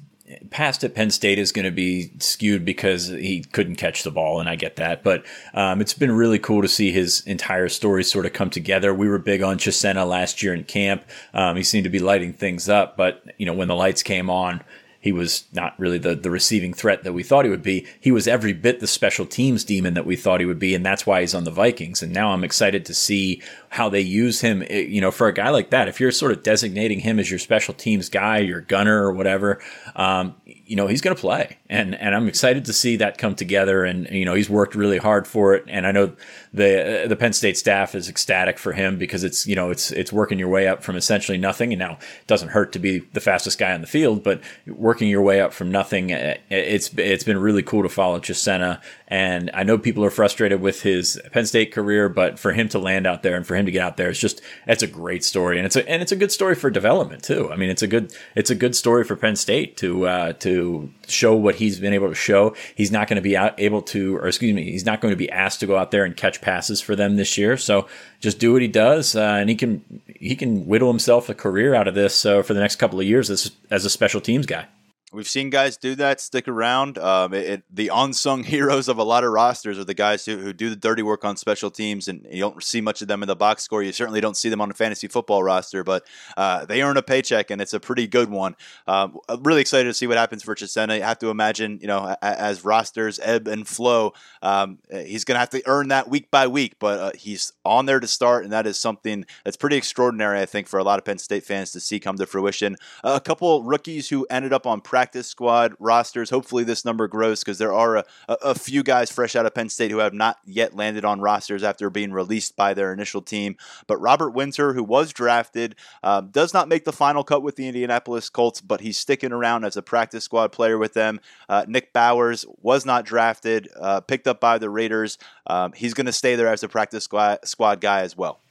past at Penn State is going to be skewed because he couldn't catch the ball, and I get that. But um, it's been really cool to see his entire story sort of come together. We were big on Chisena last year in camp. Um, he seemed to be lighting things up, but you know when the lights came on, he was not really the, the receiving threat that we thought he would be. He was every bit the special teams demon that we thought he would be, and that's why he's on the Vikings. And now I'm excited to see how they use him. Eh, you know, for a guy like that, if you're sort of designating him as your special teams guy, your gunner or whatever, um, you know, he's going to play, and and I'm excited to see that come together. And you know, he's worked really hard for it, and I know the uh, the Penn State staff is ecstatic for him because it's you know it's it's working your way up from essentially nothing, and now it doesn't hurt to be the fastest guy on the field, but working your way up from nothing, it's it's been really cool to follow Chisena, and I know people are frustrated with his Penn State career, but for him to land out there and for him to get out there, it's just it's a great story, and it's a and it's a good story for development too. I mean, it's a good it's a good story for Penn State to uh, to show what he's been able to show. He's not going to be out, able to, or excuse me, he's not going to be asked to go out there and catch passes for them this year. So just do what he does, uh, and he can he can whittle himself a career out of this uh, for the next couple of years as as a special teams guy. We've seen guys do that, stick around. Um, it, it, the unsung heroes of a lot of rosters are the guys who, who do the dirty work on special teams, and you don't see much of them in the box score. You certainly don't see them on a fantasy football roster, but uh, they earn a paycheck, and it's a pretty good one. Um, I'm really excited to see what happens for Chisena. You have to imagine, you know, as rosters ebb and flow, um, he's going to have to earn that week by week, but uh, he's on there to start, and that is something that's pretty extraordinary, I think, for a lot of Penn State fans to see come to fruition. Uh, a couple rookies who ended up on practice practice squad rosters. Hopefully, this number grows because there are a, a, few guys fresh out of Penn State who have not yet landed on rosters after being released by their initial team. But Robert Windsor, who was drafted, um, does not make the final cut with the Indianapolis Colts, but he's sticking around as a practice squad player with them. Uh, Nick Bowers was not drafted, uh, picked up by the Raiders. Um, he's going to stay there as a practice squad, squad guy as well.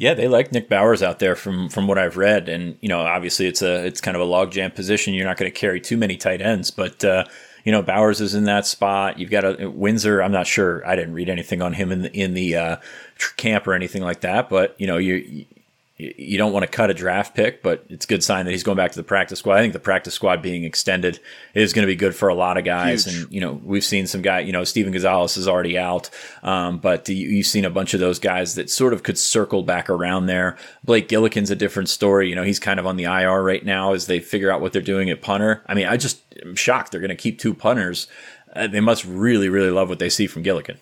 Yeah, they like Nick Bowers out there from from what I've read, and you know, obviously it's a it's kind of a logjam position. You're not going to carry too many tight ends, but uh, you know, Bowers is in that spot. You've got a Windsor. I'm not sure. I didn't read anything on him in the in the uh, camp or anything like that, but you know, you you don't want to cut a draft pick, but it's a good sign that he's going back to the practice squad. I think the practice squad being extended is going to be good for a lot of guys. Huge. And, you know, we've seen some guy, you know, Stephen Gonzalez is already out. Um, but you, have seen a bunch of those guys that sort of could circle back around there. Blake Gillikin's a different story. You know, he's kind of on the IR right now as they figure out what they're doing at punter. I mean, I just am shocked they're going to keep two punters. Uh, they must really, really love what they see from Gillikin.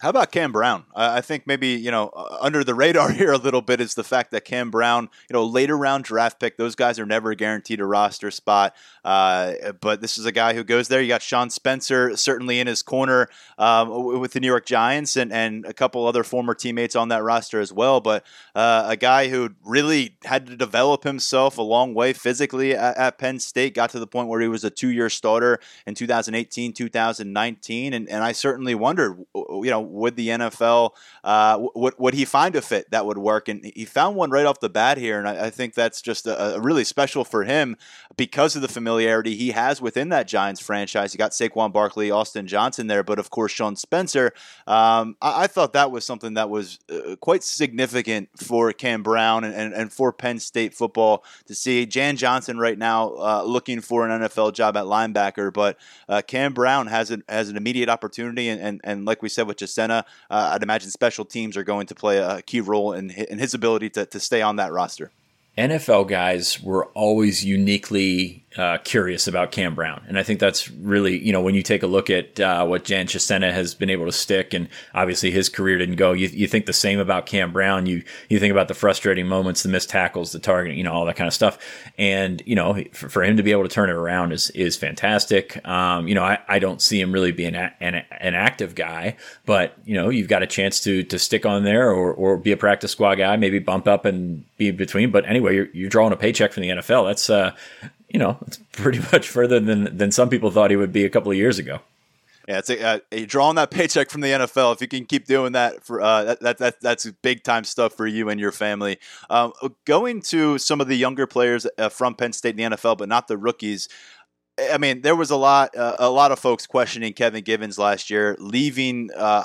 How about Cam Brown? I think maybe you know under the radar here a little bit is the fact that Cam Brown, you know, later round draft pick. Those guys are never guaranteed a roster spot. Uh, but this is a guy who goes there. You got Sean Spencer certainly in his corner um, with the New York Giants and, and a couple other former teammates on that roster as well. But uh, a guy who really had to develop himself a long way physically at, at Penn State. Got to the point where he was a two year starter in 2018, 2019, and and I certainly wondered, you know would the NFL uh, would would he find a fit that would work? And he found one right off the bat here, and I, I think that's just a, a, really special for him because of the familiarity he has within that Giants franchise. You got Saquon Barkley, Austin Johnson there, but of course Sean Spencer. Um, I, I, thought that was something that was uh, quite significant for Cam Brown and, and, and, for Penn State football to see Jan Johnson right now uh, looking for an NFL job at linebacker, but uh, Cam Brown has an has an immediate opportunity, and, and, and like we said with just uh, I'd imagine special teams are going to play a key role in, in his ability to, to stay on that roster. NFL guys were always uniquely uh, curious about Cam Brown. And I think that's really, you know, when you take a look at uh, what Dan Chisena has been able to stick, and obviously his career didn't go, you, you think the same about Cam Brown. You you think about the frustrating moments, the missed tackles, the targeting, you know, all that kind of stuff. And, you know, for, for him to be able to turn it around is is fantastic. Um, you know, I, I don't see him really being a, an, an active guy, but, you know, you've got a chance to to stick on there or, or be a practice squad guy, maybe bump up and be between. But anyway, you're, you're drawing a paycheck from the NFL. That's, uh, you know, it's pretty much further than than some people thought he would be a couple of years ago. Yeah, it's a, uh, a drawing that paycheck from the NFL. If you can keep doing that for uh, that, that, that that's big time stuff for you and your family. Um, going to some of the younger players uh, from Penn State in the NFL, but not the rookies. I mean, there was a lot, uh, a lot of folks questioning Kevin Givens last year, leaving, uh,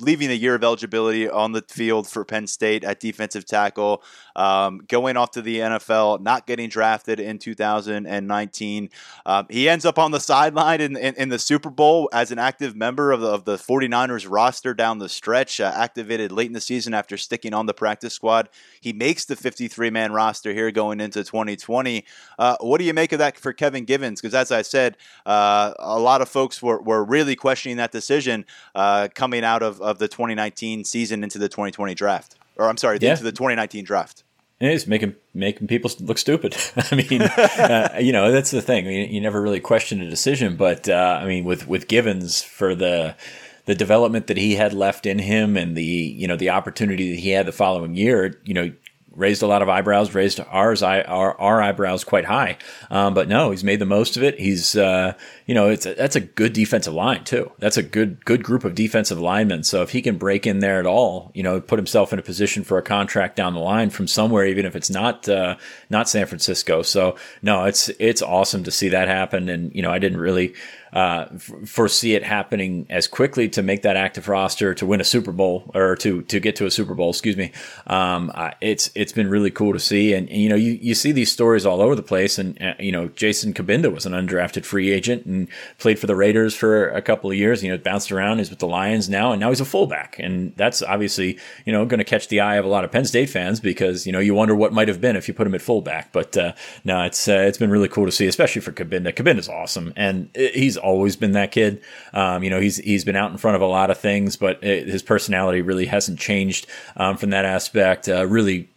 leaving a year of eligibility on the field for Penn State at defensive tackle, um, going off to the NFL, not getting drafted in 2019. Um, he ends up on the sideline in, in, in, the Super Bowl as an active member of the, of the 49ers roster down the stretch, uh, activated late in the season after sticking on the practice squad. He makes the 53 man roster here going into 2020. Uh, what do you make of that for Kevin Givens? Because as I said, uh, a lot of folks were, were really questioning that decision uh, coming out of, of the 2019 season into the 2020 draft. Or I'm sorry, yeah. into the 2019 draft. It is making making people look stupid. I mean, uh, you know, that's the thing. I mean, you never really question a decision, but uh, I mean, with with Givens for the the development that he had left in him and the you know the opportunity that he had the following year, you know, raised a lot of eyebrows, raised ours our, our eyebrows quite high. Um, but no, he's made the most of it. He's uh, you know it's a, that's a good defensive line too. That's a good good group of defensive linemen. So if he can break in there at all, you know, put himself in a position for a contract down the line from somewhere, even if it's not uh, not San Francisco. So no, it's it's awesome to see that happen. And you know, I didn't really uh, foresee it happening as quickly to make that active roster to win a Super Bowl or to to get to a Super Bowl. Excuse me. Um, uh, it's it's been really cool to see, and, and, you know you, you see these stories all over the place, and uh, you know Jason Cabinda was an undrafted free agent and played for the Raiders for a couple of years. You know bounced around. He's with the Lions now, and now he's a fullback, and that's obviously you know going to catch the eye of a lot of Penn State fans because you know you wonder what might have been if you put him at fullback. But uh, no, it's uh, it's been really cool to see, especially for Cabinda. Cabinda's awesome, and uh, he's always been that kid. Um, you know, he's he's been out in front of a lot of things, but it, his personality really hasn't changed um, from that aspect. Uh, really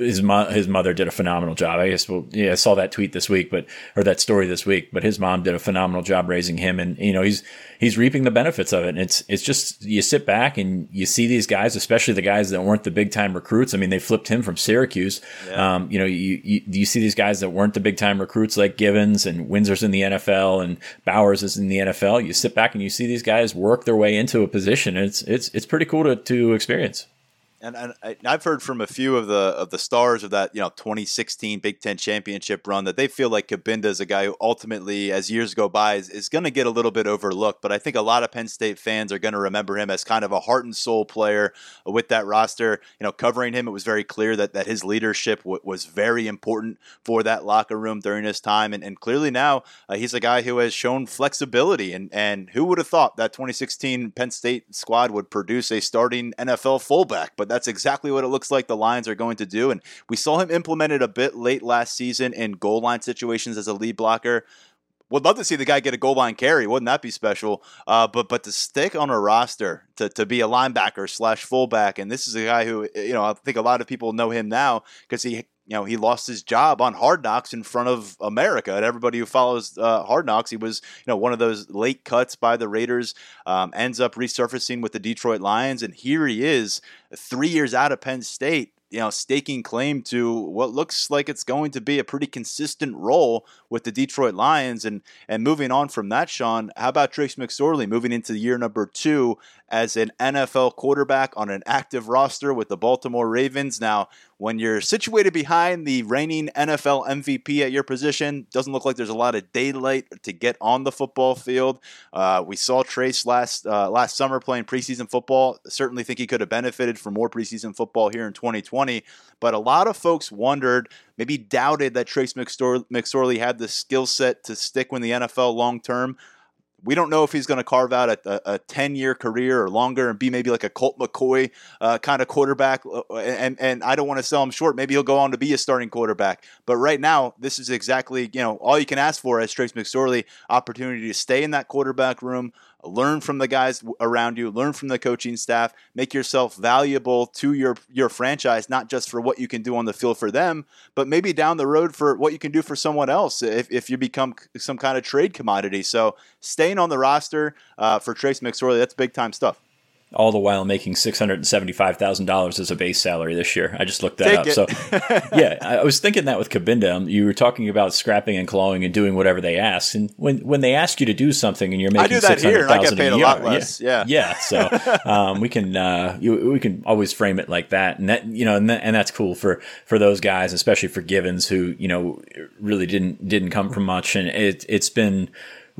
his mo- his mother did a phenomenal job. I guess well, yeah, I saw that tweet this week, but or that story this week. But his mom did a phenomenal job raising him, and you know he's he's reaping the benefits of it. And it's it's just you sit back and you see these guys, especially the guys that weren't the big time recruits. I mean, they flipped him from Syracuse. Yeah. Um, you know, you, you you see these guys that weren't the big time recruits like Givens and Windsor's in the NFL and Bowers is in the NFL. You sit back and you see these guys work their way into a position. it's it's it's pretty cool to to experience. And, and I've heard from a few of the of the stars of that you know 2016 Big Ten championship run that they feel like Cabinda is a guy who ultimately, as years go by, is, is going to get a little bit overlooked. But I think a lot of Penn State fans are going to remember him as kind of a heart and soul player with that roster. You know, covering him, it was very clear that that his leadership w- was very important for that locker room during his time. And, and clearly now uh, he's a guy who has shown flexibility. And and who would have thought that 2016 Penn State squad would produce a starting NFL fullback? But that's exactly what it looks like the Lions are going to do. And we saw him implemented a bit late last season in goal line situations as a lead blocker. Would love to see the guy get a goal line carry. Wouldn't that be special? Uh, but but to stick on a roster to, to be a linebacker slash fullback, and this is a guy who you know I think a lot of people know him now because he you know, he lost his job on Hard Knocks in front of America and everybody who follows uh, Hard Knocks. He was, you know, one of those late cuts by the Raiders. Um, ends up resurfacing with the Detroit Lions, and here he is, three years out of Penn State, you know, staking claim to what looks like it's going to be a pretty consistent role with the Detroit Lions. And and moving on from that, Sean, how about Trace McSorley moving into year number two as an NFL quarterback on an active roster with the Baltimore Ravens? Now, when you're situated behind the reigning NFL MVP at your position, doesn't look like there's a lot of daylight to get on the football field. Uh, we saw Trace last uh, last summer playing preseason football. Certainly think he could have benefited from more preseason football here in 2020. But a lot of folks wondered, maybe doubted that Trace McSorley had the skill set to stick with the NFL long term we don't know if he's going to carve out a, a, 10 year career or longer and be maybe like a Colt McCoy uh, kind of quarterback. Uh, and, and I don't want to sell him short. Maybe he'll go on to be a starting quarterback. But right now, this is exactly, you know, all you can ask for as Trace McSorley opportunity to stay in that quarterback room, learn from the guys around you, learn from the coaching staff, make yourself valuable to your your franchise, not just for what you can do on the field for them, but maybe down the road for what you can do for someone else if, if you become some kind of trade commodity. So staying on the roster uh, for Trace McSorley, that's big time stuff all the while making six hundred and seventy five thousand dollars as a base salary this year. I just looked that Take up. So yeah, I was thinking that with Cabinda, um, you were talking about scrapping and clawing and doing whatever they ask, and when when they ask you to do something and you're making I do that here, I get paid a, a lot less. Yeah, yeah. yeah so um, we can uh, you, we can always frame it like that, and that you know, and, that, and that's cool for for those guys, especially for Givens, who you know really didn't didn't come from much, and it it's been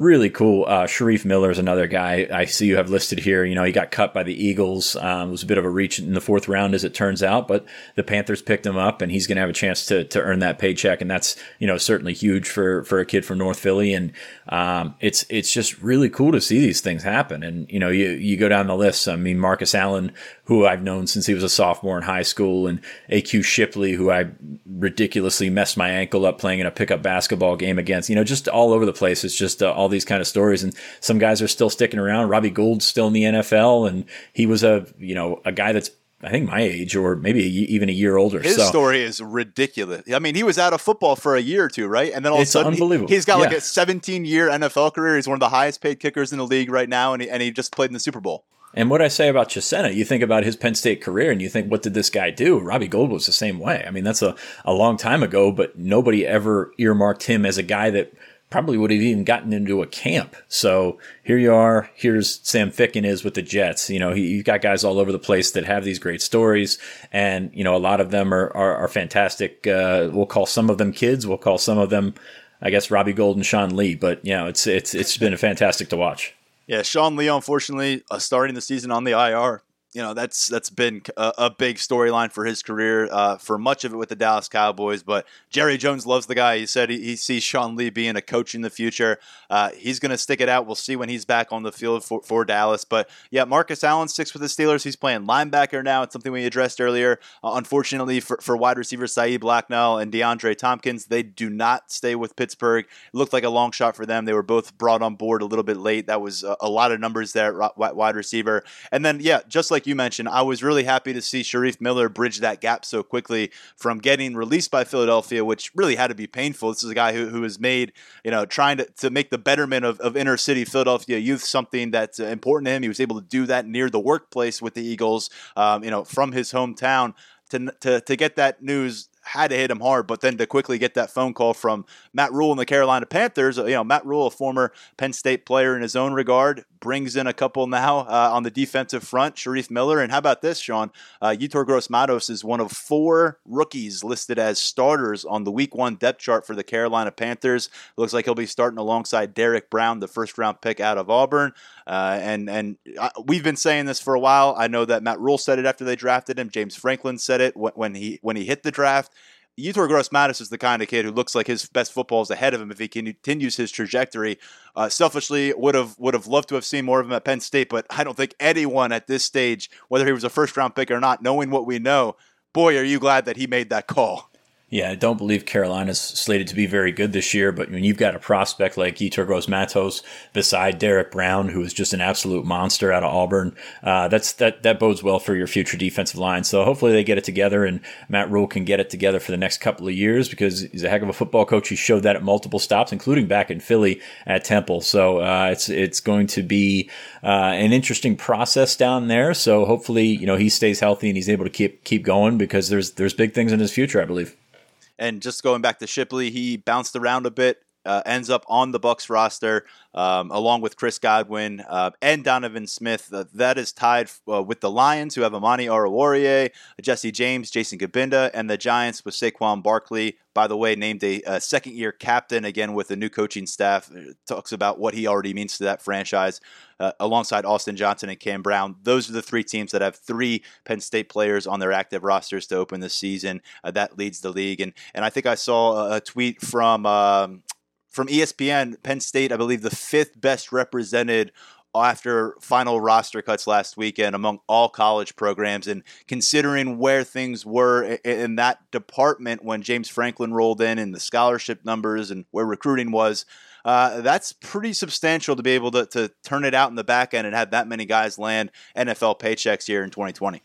really cool. Uh, Shareef Miller is another guy I see you have listed here. You know, he got cut by the Eagles. Um, it was a bit of a reach in the fourth round, as it turns out, but the Panthers picked him up, and he's going to have a chance to to earn that paycheck, and that's you know certainly huge for for a kid from North Philly. And um, it's it's just really cool to see these things happen. And you know, you you go down the list. I mean, Marcus Allen, who I've known since he was a sophomore in high school, and AQ Shipley, who I ridiculously messed my ankle up playing in a pickup basketball game against. You know, just all over the place. It's just uh, all these kind of stories. And some guys are still sticking around. Robbie Gould's still in the NFL, and he was a you know a guy that's I think my age or maybe even a year older. His so. story is ridiculous. I mean, he was out of football for a year or two, right? And then all it's of a sudden. He, has got yeah. like a 17 year NFL career. He's one of the highest paid kickers in the league right now, and he, and he just played in the Super Bowl. And what I say about Chisena, you think about his Penn State career and you think, what did this guy do? Robbie Gould was the same way. I mean, that's a, a long time ago, but nobody ever earmarked him as a guy that probably would have even gotten into a camp. So here you are. Here's Sam Ficken is with the Jets. You know, he, you've got guys all over the place that have these great stories, and you know, a lot of them are are, are fantastic. Uh, we'll call some of them kids. We'll call some of them, I guess, Robbie Gould and Sean Lee. But you know, it's it's it's been fantastic to watch. Yeah, Sean Lee, unfortunately, uh, starting the season on the IR you know that's that's been a, a big storyline for his career uh, for much of it with the Dallas Cowboys. But Jerry Jones loves the guy. He said he, he sees Sean Lee being a coach in the future. Uh, he's going to stick it out. We'll see when he's back on the field for, for Dallas. But yeah, Marcus Allen sticks with the Steelers. He's playing linebacker now. It's something we addressed earlier. Uh, unfortunately for, for wide receiver Saeed Blacknell and DeAndre Thompkins, they do not stay with Pittsburgh. It looked like a long shot for them. They were both brought on board a little bit late. That was a, a lot of numbers there wide receiver. And then yeah, just like like you mentioned, I was really happy to see Shareef Miller bridge that gap so quickly from getting released by Philadelphia, which really had to be painful. This is a guy who, who has made, you know, trying to, to make the betterment of, of inner city Philadelphia youth something that's important to him. He was able to do that near the workplace with the Eagles, um, you know, from his hometown. To, to, to get that news had to hit him hard. But then to quickly get that phone call from Matt Rhule and the Carolina Panthers, you know, Matt Rhule, a former Penn State player in his own regard, brings in a couple now uh, on the defensive front, Shareef Miller. And how about this, Sean? Uh, Yetur Gross is one of four rookies listed as starters on the week one depth chart for the Carolina Panthers. Looks like he'll be starting alongside Derrick Brown, the first round pick out of Auburn. Uh, and and uh, we've been saying this for a while. I know that Matt Rhule said it after they drafted him. James Franklin said it when he when he hit the draft. Yetur Gross Matos is the kind of kid who looks like his best football is ahead of him if he continues his trajectory. Uh, selfishly, would have would have loved to have seen more of him at Penn State, but I don't think anyone at this stage, whether he was a first round pick or not, knowing what we know, boy, are you glad that he made that call. Yeah, I don't believe Carolina's slated to be very good this year, but when you've got a prospect like Gross Matos beside Derrick Brown, who is just an absolute monster out of Auburn, uh, that's that that bodes well for your future defensive line. So hopefully they get it together, and Matt Rhule can get it together for the next couple of years because he's a heck of a football coach. He showed that at multiple stops, including back in Philly at Temple. So uh, it's it's going to be uh, an interesting process down there. So hopefully you know he stays healthy and he's able to keep keep going because there's there's big things in his future, I believe. And just going back to Shipley, he bounced around a bit, uh, ends up on the Bucs roster um, along with Chris Godwin uh, and Donovan Smith. Uh, that is tied uh, with the Lions, who have Amani Oruwariye, Jesse James, Jason Cabinda, and the Giants with Saquon Barkley. By the way, named a, a second year captain again with the new coaching staff. It talks about what he already means to that franchise uh, alongside Austin Johnson and Cam Brown. Those are the three teams that have three Penn State players on their active rosters to open the season. Uh, that leads the league. And, and I think I saw a tweet from. Um, from ESPN, Penn State, I believe, the fifth best represented after final roster cuts last weekend among all college programs. And considering where things were in that department when James Franklin rolled in and the scholarship numbers and where recruiting was, uh, that's pretty substantial to be able to, to turn it out in the back end and have that many guys land NFL paychecks here in 2020.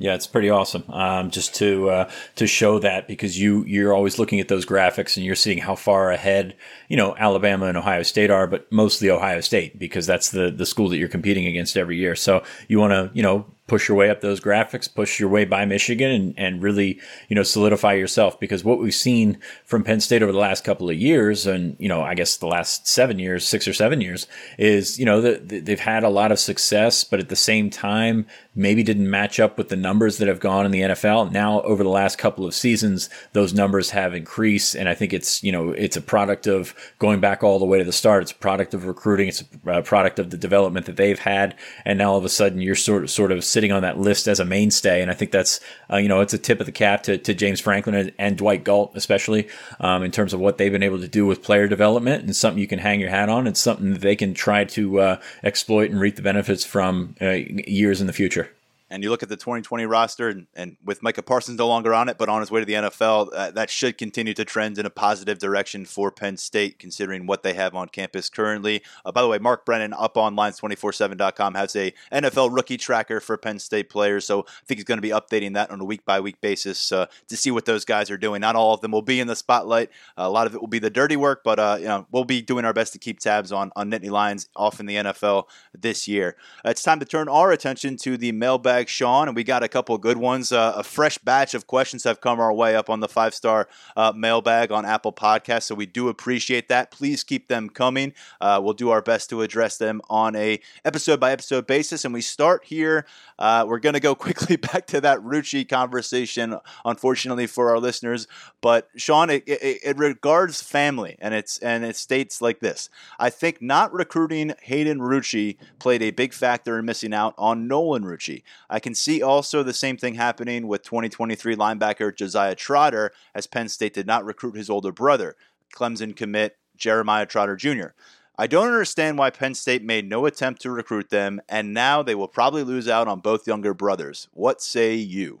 Yeah, it's pretty awesome. Um, just to uh, to show that because you you're always looking at those graphics and you're seeing how far ahead you know Alabama and Ohio State are, but mostly Ohio State because that's the the school that you're competing against every year. So you want to you know push your way up those graphics, push your way by Michigan, and, and really, you know, solidify yourself. Because what we've seen from Penn State over the last couple of years, and you know, I guess the last seven years, six or seven years, is you know that they've had a lot of success, but at the same time, maybe didn't match up with the numbers that have gone in the NFL. Now, over the last couple of seasons, those numbers have increased, and I think it's you know it's a product of going back all the way to the start. It's a product of recruiting. It's a product of the development that they've had, and now all of a sudden you're sort of sort of sitting on that list as a mainstay. And I think that's, uh, you know, it's a tip of the cap to, to James Franklin and, Dwight Galt, especially um, in terms of what they've been able to do with player development and something you can hang your hat on. and something that they can try to uh, exploit and reap the benefits from uh, years in the future and you look at the 2020 roster, and, and, with Micah Parsons no longer on it, but on his way to the NFL, uh, that should continue to trend in a positive direction for Penn State, considering what they have on campus currently. Uh, by the way, Mark Brennan up on lions247.com has a NFL rookie tracker for Penn State players, so I think he's going to be updating that on a week by week basis uh, to see what those guys are doing. Not all of them will be in the spotlight. a lot of it will be the dirty work, but uh, you know we'll be doing our best to keep tabs on on Nittany Lions off in the NFL this year. it's time to turn our attention to the mailbag mailbag, Sean, and we got a couple good ones. Uh, a fresh batch of questions have come our way up on the five star uh, mailbag on Apple Podcasts, so we do appreciate that. Please keep them coming. Uh, we'll do our best to address them on a episode by episode basis, and we start here. Uh, we're going to go quickly back to that Rucci conversation, unfortunately for our listeners. But Sean, it, it, it regards family, and it's and it states like this: I think not recruiting Hayden Rucci played a big factor in missing out on Nolan Rucci. I can see also the same thing happening with 2023 linebacker Josiah Trotter, as Penn State did not recruit his older brother, Clemson commit Jeremiah Trotter Jr. I don't understand why Penn State made no attempt to recruit them, and now they will probably lose out on both younger brothers. What say you?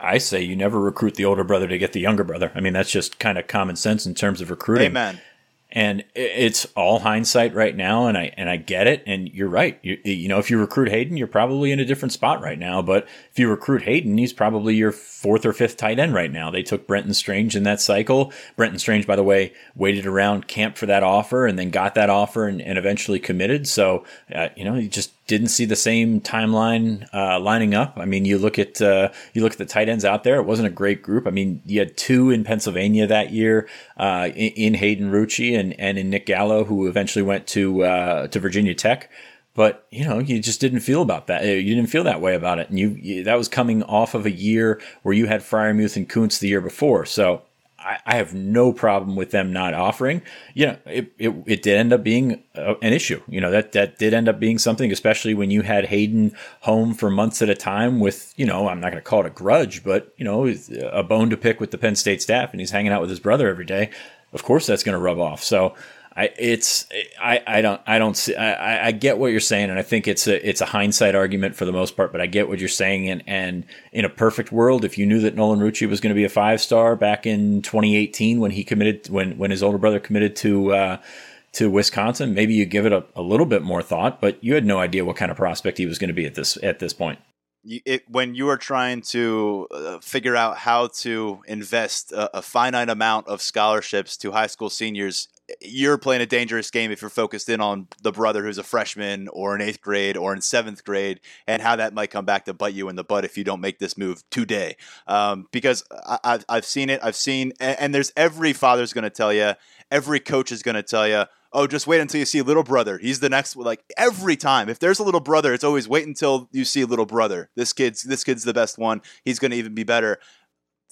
I say you never recruit the older brother to get the younger brother. I mean, that's just kind of common sense in terms of recruiting. Amen and it's all hindsight right now and i and i get it and you're right. You, you, know if you recruit hayden you're probably in a different spot right now but if you recruit hayden he's probably your fourth or fifth tight end right now. They took brenton strange in that cycle. Brenton strange by the way waited around camp for that offer and then got that offer and, and eventually committed. So uh, you know you just didn't see the same timeline uh, lining up. I mean, you look at uh, you look at the tight ends out there. It wasn't a great group. I mean, you had two in Pennsylvania that year uh, in, in, Hayden Rucci and, and in Nick Gallo, who eventually went to uh, to Virginia Tech. But you know, you just didn't feel about that. You didn't feel that way about it, and you, you that was coming off of a year where you had Freiermuth and Kuntz the year before. So I, I have no problem with them not offering. You know, it, it, it did end up being a, an issue. You know, that, that did end up being something, especially when you had Hayden home for months at a time with, you know, I'm not going to call it a grudge, but, you know, a bone to pick with the Penn State staff and he's hanging out with his brother every day. Of course, that's going to rub off. So, I it's I, I don't I don't see I, I get what you're saying and I think it's a it's a hindsight argument for the most part but I get what you're saying and and in a perfect world if you knew that Nolan Rucci was going to be a five star back in 2018 when he committed when when his older brother committed to uh, to Wisconsin maybe you give it a, a little bit more thought but you had no idea what kind of prospect he was going to be at this at this point it, when you are trying to uh, figure out how to invest a, a, finite amount of scholarships to high school seniors you're playing a dangerous game if you're focused in on the brother who's a freshman or in eighth grade or in seventh grade and how that might come back to bite you in the butt if you don't make this move today. Um, because I, have I've seen it. I've seen, and, and there's every father's going to tell you, every coach is going to tell you, oh, just wait until you see little brother. He's the next. Like every time, if there's a little brother, it's always wait until you see little brother. This kid's this kid's the best one. He's going to even be better.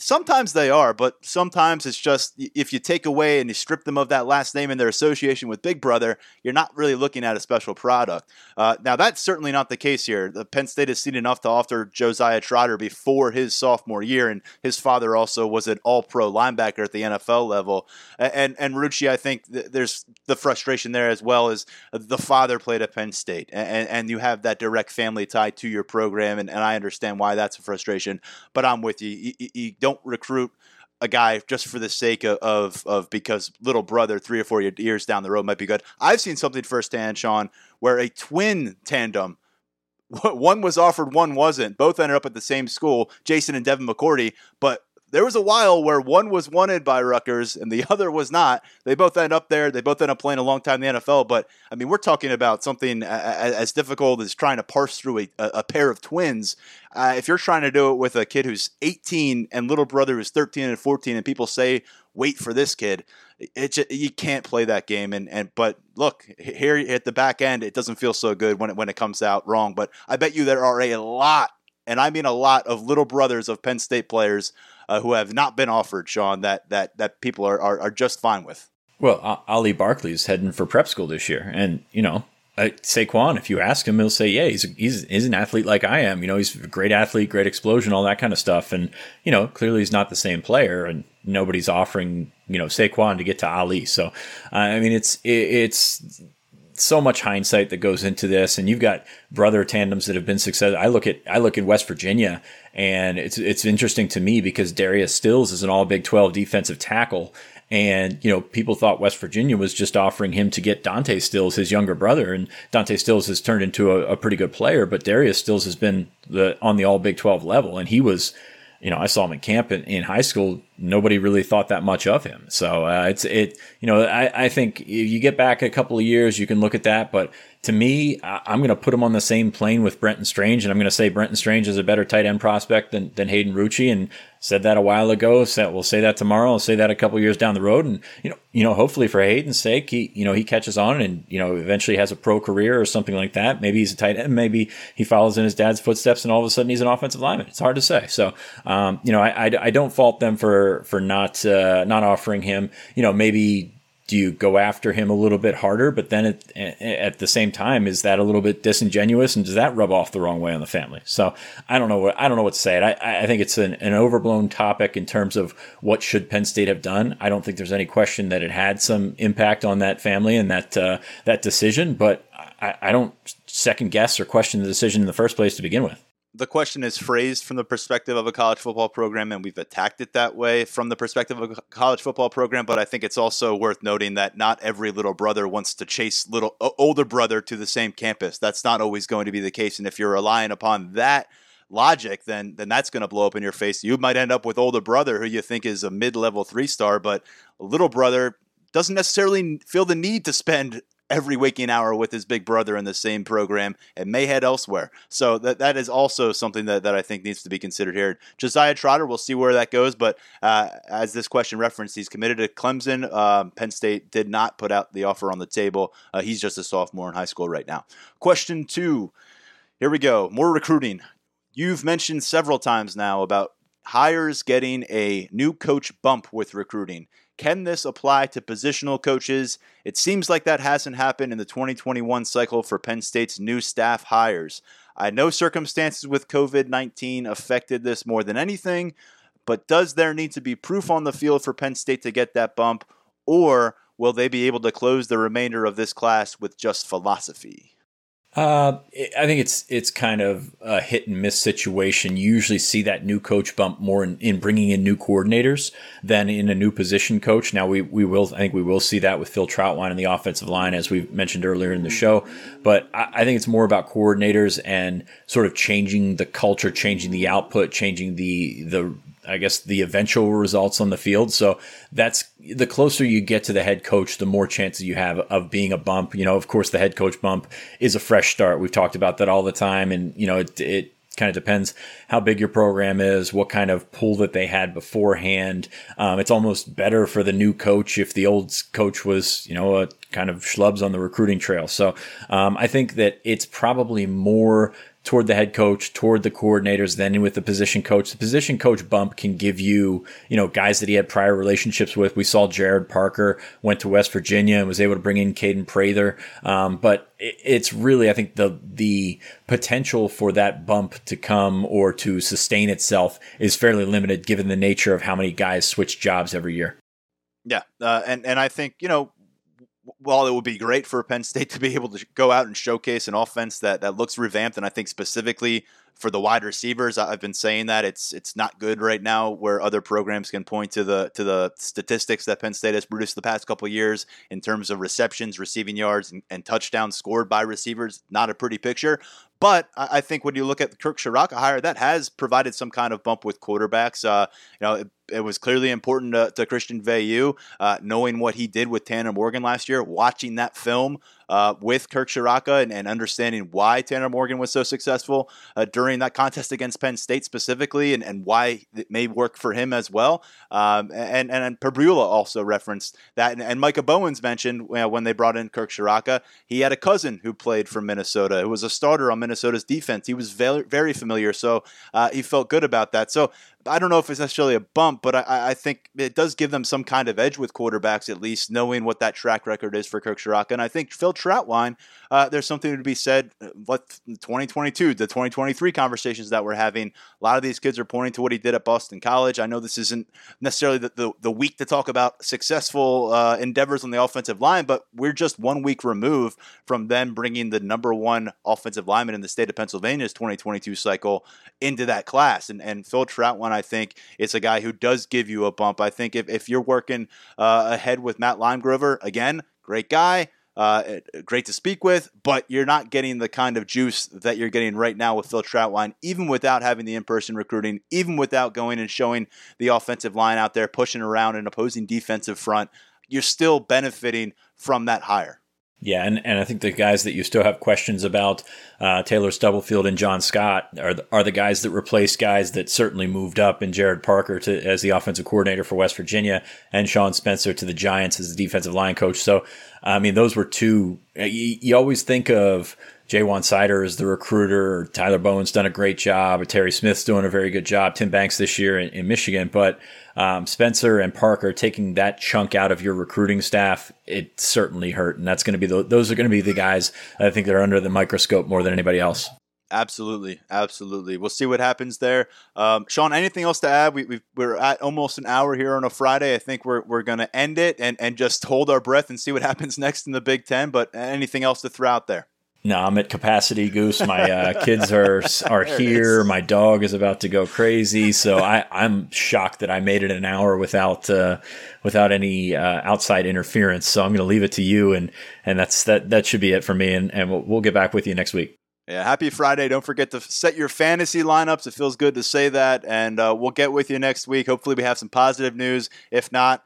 Sometimes they are, but sometimes it's just if you take away and you strip them of that last name and their association with Big Brother, you're not really looking at a special product. Uh, now, that's certainly not the case here. The Penn State has seen enough to offer Josiah Trotter before his sophomore year, and his father also was an All Pro linebacker at the NFL level. And and Rucci, I think th- there's the frustration there as well as the father played at Penn State, and, and you have that direct family tie to your program, and, and I understand why that's a frustration. But I'm with you. You, you don't don't recruit a guy just for the sake of, of, of because little brother three or four years down the road might be good. I've seen something firsthand, Sean, where a twin tandem one was offered, one wasn't. Both ended up at the same school, Jason and Devin McCourty, but there was a while where one was wanted by Rutgers and the other was not. They both end up there. They both end up playing a long time in the NFL. But I mean, we're talking about something as difficult as trying to parse through a, a pair of twins. Uh, if you're trying to do it with a kid who's 18 and little brother who's 13 and 14, and people say, "Wait for this kid," it you can't play that game. And and but look here at the back end, it doesn't feel so good when it when it comes out wrong. But I bet you there are a lot and I mean a lot of little brothers of Penn State players uh, who have not been offered, Sean, that that that people are, are, are just fine with. Well, Ali Barkley's heading for prep school this year, and you know. Uh, Saquon, if you ask him, he'll say, "Yeah, he's he's he's an athlete like I am. You know, he's a great athlete, great explosion, all that kind of stuff." And you know, clearly he's not the same player, and nobody's offering you know Saquon to get to Ali. So, uh, I mean, it's it, it's so much hindsight that goes into this, and you've got brother tandems that have been successful. I look at I look at West Virginia, and it's it's interesting to me because Darius Stills is an All Big Twelve defensive tackle, and you know people thought West Virginia was just offering him to get Dante Stills, his younger brother, and Dante Stills has turned into a, a pretty good player, but Darius Stills has been the on the All Big Twelve level, and he was you know, I saw him in camp in, in high school. Nobody really thought that much of him. So uh, it's it. You know, I, I think if you get back a couple of years, you can look at that. But to me, I'm going to put him on the same plane with Brenton Strange, and I'm going to say Brenton Strange is a better tight end prospect than, than Hayden Rucci, and said that a while ago. So we'll say that tomorrow. I'll say that a couple years down the road, and you know, you know, hopefully for Hayden's sake, he you know he catches on and you know eventually has a pro career or something like that. Maybe he's a tight end, maybe he follows in his dad's footsteps, and all of a sudden he's an offensive lineman. It's hard to say. So, um, you know, I, I, I, don't fault them for for not uh, not offering him. You know, maybe do you go after him a little bit harder? But then at, at, the same time, is that a little bit disingenuous, and does that rub off the wrong way on the family? So I don't know what I don't know what to say. I, I think it's an, an overblown topic in terms of what should Penn State have done. I don't think there's any question that it had some impact on that family and that uh, that decision, but I, I don't second guess or question the decision in the first place to begin with the question is phrased from the perspective of a college football program, and we've attacked it that way from the perspective of a college football program. But I think it's also worth noting that not every little brother wants to chase little older brother to the same campus. That's not always going to be the case, and if you're relying upon that logic, then then that's going to blow up in your face. You might end up with older brother who you think is a mid level three star, but little brother doesn't necessarily feel the need to spend every waking hour with his big brother in the same program and may head elsewhere. So that that is also something that, that I think needs to be considered here. Josiah Trotter, we'll see where that goes. But uh, as this question referenced, he's committed to Clemson. Um, Penn State did not put out the offer on the table. Uh, he's just a sophomore in high school right now. Question two. Here we go. More recruiting. You've mentioned several times now about hires getting a new coach bump with recruiting. Can this apply to positional coaches? It seems like that hasn't happened in the 2021 cycle for Penn State's new staff hires. I know circumstances with COVID 19 affected this more than anything, but does there need to be proof on the field for Penn State to get that bump, or will they be able to close the remainder of this class with just philosophy? Uh, I think it's it's kind of a hit and miss situation. You usually see that new coach bump more in, in bringing in new coordinators than in a new position coach. Now we we will I think we will see that with Phil Trautwein in the offensive line as we mentioned earlier in the show. But I, I think it's more about coordinators and sort of changing the culture, changing the output, changing the the I guess the eventual results on the field. So that's the closer you get to the head coach, the more chances you have of being a bump. You know, of course, the head coach bump is a fresh start. We've talked about that all the time, and you know, it, it kind of depends how big your program is, what kind of pull that they had beforehand. Um, it's almost better for the new coach if the old coach was, you know, a kind of schlubs on the recruiting trail. So um, I think that it's probably more toward the head coach, toward the coordinators, then with the position coach. The position coach bump can give you, you know, guys that he had prior relationships with. We saw Gerad Parker went to West Virginia and was able to bring in Kaden Prather. Um, but it's really, I think the the potential for that bump to come or to sustain itself is fairly limited, given the nature of how many guys switch jobs every year. Yeah, uh, and and I think you know while it would be great for Penn State to be able to go out and showcase an offense that, that looks revamped, and I think specifically for the wide receivers, I've been saying that it's it's not good right now where other programs can point to the to the statistics that Penn State has produced the past couple years in terms of receptions, receiving yards, and, and touchdowns scored by receivers. Not a pretty picture. But I think when you look at Kirk Ciarrocca hire, that has provided some kind of bump with quarterbacks. Uh, you know, it, it, was clearly important to, to Christian Veilleux, uh, knowing what he did with Tanner Morgan last year, watching that film uh, with Kirk Ciarrocca and, and, understanding why Tanner Morgan was so successful uh, during that contest against Penn State specifically, and, and why it may work for him as well. Um, and and Pribula also referenced that, and, and Micah Bowens mentioned you know, when they brought in Kirk Ciarrocca, he had a cousin who played for Minnesota, who was a starter on Minnesota's defense. He was very very familiar, so uh, he felt good about that. So I don't know if it's necessarily a bump, but I, I, think it does give them some kind of edge with quarterbacks, at least knowing what that track record is for Kirk Ciarrocca. And I think Phil Trautwein, uh, there's something to be said. Uh, what 2022, the 2023 conversations that we're having, a lot of these kids are pointing to what he did at Boston College. I know this isn't necessarily the, the, the week to talk about successful uh, endeavors on the offensive line, but we're just one week removed from them bringing the number one offensive lineman in the state of Pennsylvania's 2022 cycle into that class. And, and Phil Trautwein, I think it's a guy who does give you a bump. I think if, if you're working uh, ahead with Matt Limegrover, again, great guy. Uh, great to speak with, but you're not getting the kind of juice that you're getting right now with Phil Trautwein, even without having the in-person recruiting, even without going and showing the offensive line out there pushing around an opposing defensive front. You're still benefiting from that hire. Yeah, and, and I think the guys that you still have questions about, uh, Taylor Stubblefield and John Scott, are the, are the guys that replaced guys that certainly moved up in Gerad Parker to as the offensive coordinator for West Virginia and Sean Spencer to the Giants as the defensive line coach. So, I mean, those were two. You, you always think of Ja'Juan Seider is the recruiter. Tyler Bowen's done a great job. Terry Smith's doing a very good job. Tim Banks this year in, in Michigan, but um, Spencer and Parker taking that chunk out of your recruiting staff, it certainly hurt. And that's going to be the, those are going to be the guys I think they're under the microscope more than anybody else. Absolutely, absolutely. We'll see what happens there. Um, Sean, anything else to add? We, we are at almost an hour here on a Friday. I think we're, we're going to end it and, and just hold our breath and see what happens next in the Big Ten. But anything else to throw out there? No, I'm at capacity, Goose. My uh, kids are are here. My dog is about to go crazy, so I, I'm shocked that I made it an hour without uh, without any uh, outside interference. So I'm going to leave it to you, and and that's that that should be it for me. And and we'll, we'll get back with you next week. Yeah, happy Friday. Don't forget to set your fantasy lineups. It feels good to say that. And uh, we'll get with you next week. Hopefully, we have some positive news. If not,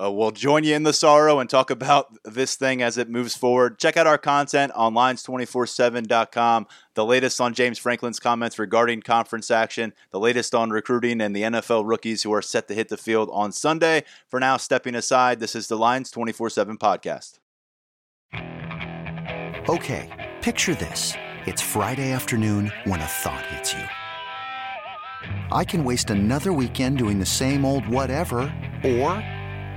uh, we'll join you in the sorrow and talk about this thing as it moves forward. Check out our content on lions247.com. The latest on James Franklin's comments regarding conference action, the latest on recruiting and the NFL rookies who are set to hit the field on Sunday. For now, stepping aside, this is the Lions 24 7 podcast. Okay, picture this. It's Friday afternoon when a thought hits you. I can waste another weekend doing the same old whatever, or